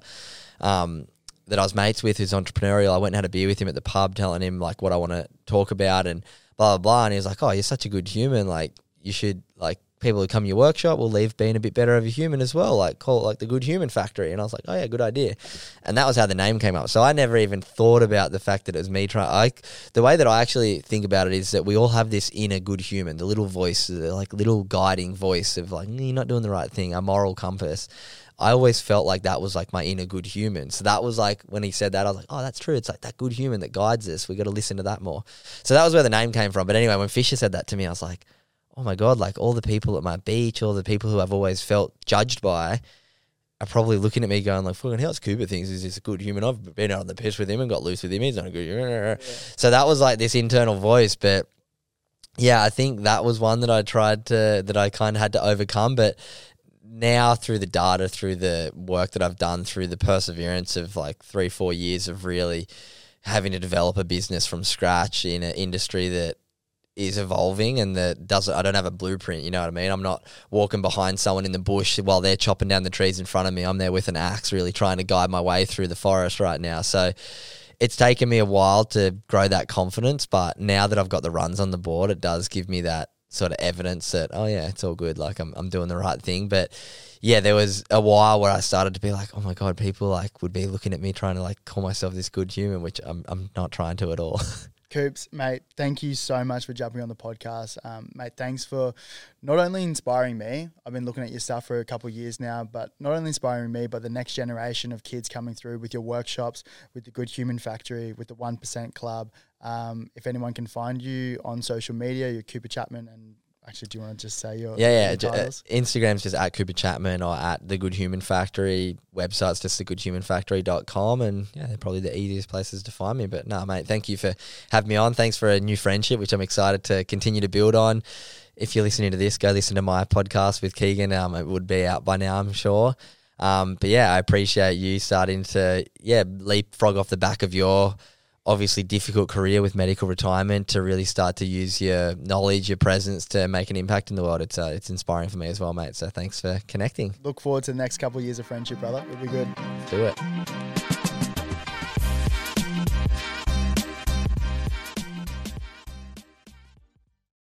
um, that I was mates with, who's entrepreneurial. I went and had a beer with him at the pub, telling him like what I want to talk about and blah blah blah. And he was like, "Oh, you're such a good human. Like you should like people who come to your workshop will leave being a bit better of a human as well. Like call it like the Good Human Factory." And I was like, "Oh yeah, good idea." And that was how the name came up. So I never even thought about the fact that it was me trying. I the way that I actually think about it is that we all have this inner good human, the little voice, the like little guiding voice of like "Mm, you're not doing the right thing, a moral compass. I always felt like that was like my inner good human. So that was like when he said that, I was like, oh, that's true. It's like that good human that guides us. We got to listen to that more. So that was where the name came from. But anyway, when Fisher said that to me, I was like, oh my God, like all the people at my beach, all the people who I've always felt judged by are probably looking at me going like, fucking how's Cooper thinks he's this a good human. I've been out on the piss with him and got loose with him. He's not a good human. So that was like this internal voice. But yeah, I think that was one that I tried to, that I kind of had to overcome. But now through the data, through the work that I've done, through the perseverance of like three, four years of really having to develop a business from scratch in an industry that is evolving and that doesn't I don't have a blueprint, you know what I mean? I'm not walking behind someone in the bush while they're chopping down the trees in front of me. I'm there with an axe really trying to guide my way through the forest right now. So it's taken me a while to grow that confidence, but now that I've got the runs on the board, it does give me that sort of evidence that oh yeah, it's all good. Like I'm I'm doing the right thing. But yeah, there was a while where I started to be like, oh my god, people like would be looking at me trying to like call myself this good human, which I'm I'm not trying to at all. <laughs> Coops, mate, thank you so much for jumping on the podcast. Um, mate, thanks for not only inspiring me, I've been looking at your stuff for a couple years now, but not only inspiring me, but the next generation of kids coming through with your workshops, with the Good Human Factory, with the 1% Club. Um, if anyone can find you on social media, you're Cooper Chapman and Actually, do you want to just say your yeah yeah uh, Instagram's just at Cooper Chapman or at the Good Human Factory. Website's just thegoodhumanfactory.com and yeah, they're probably the easiest places to find me. But no, mate, thank you for having me on. Thanks for a new friendship, which I'm excited to continue to build on. If you're listening to this, go listen to my podcast with Keegan. Um, it would be out by now, I'm sure. Um, but yeah, I appreciate you starting to yeah leapfrog off the back of your obviously difficult career with medical retirement to really start to use your knowledge, your presence to make an impact in the world. It's uh, it's inspiring for me as well, mate. So thanks for connecting. Look forward to the next couple of years of friendship, brother. It'll be good. Do it.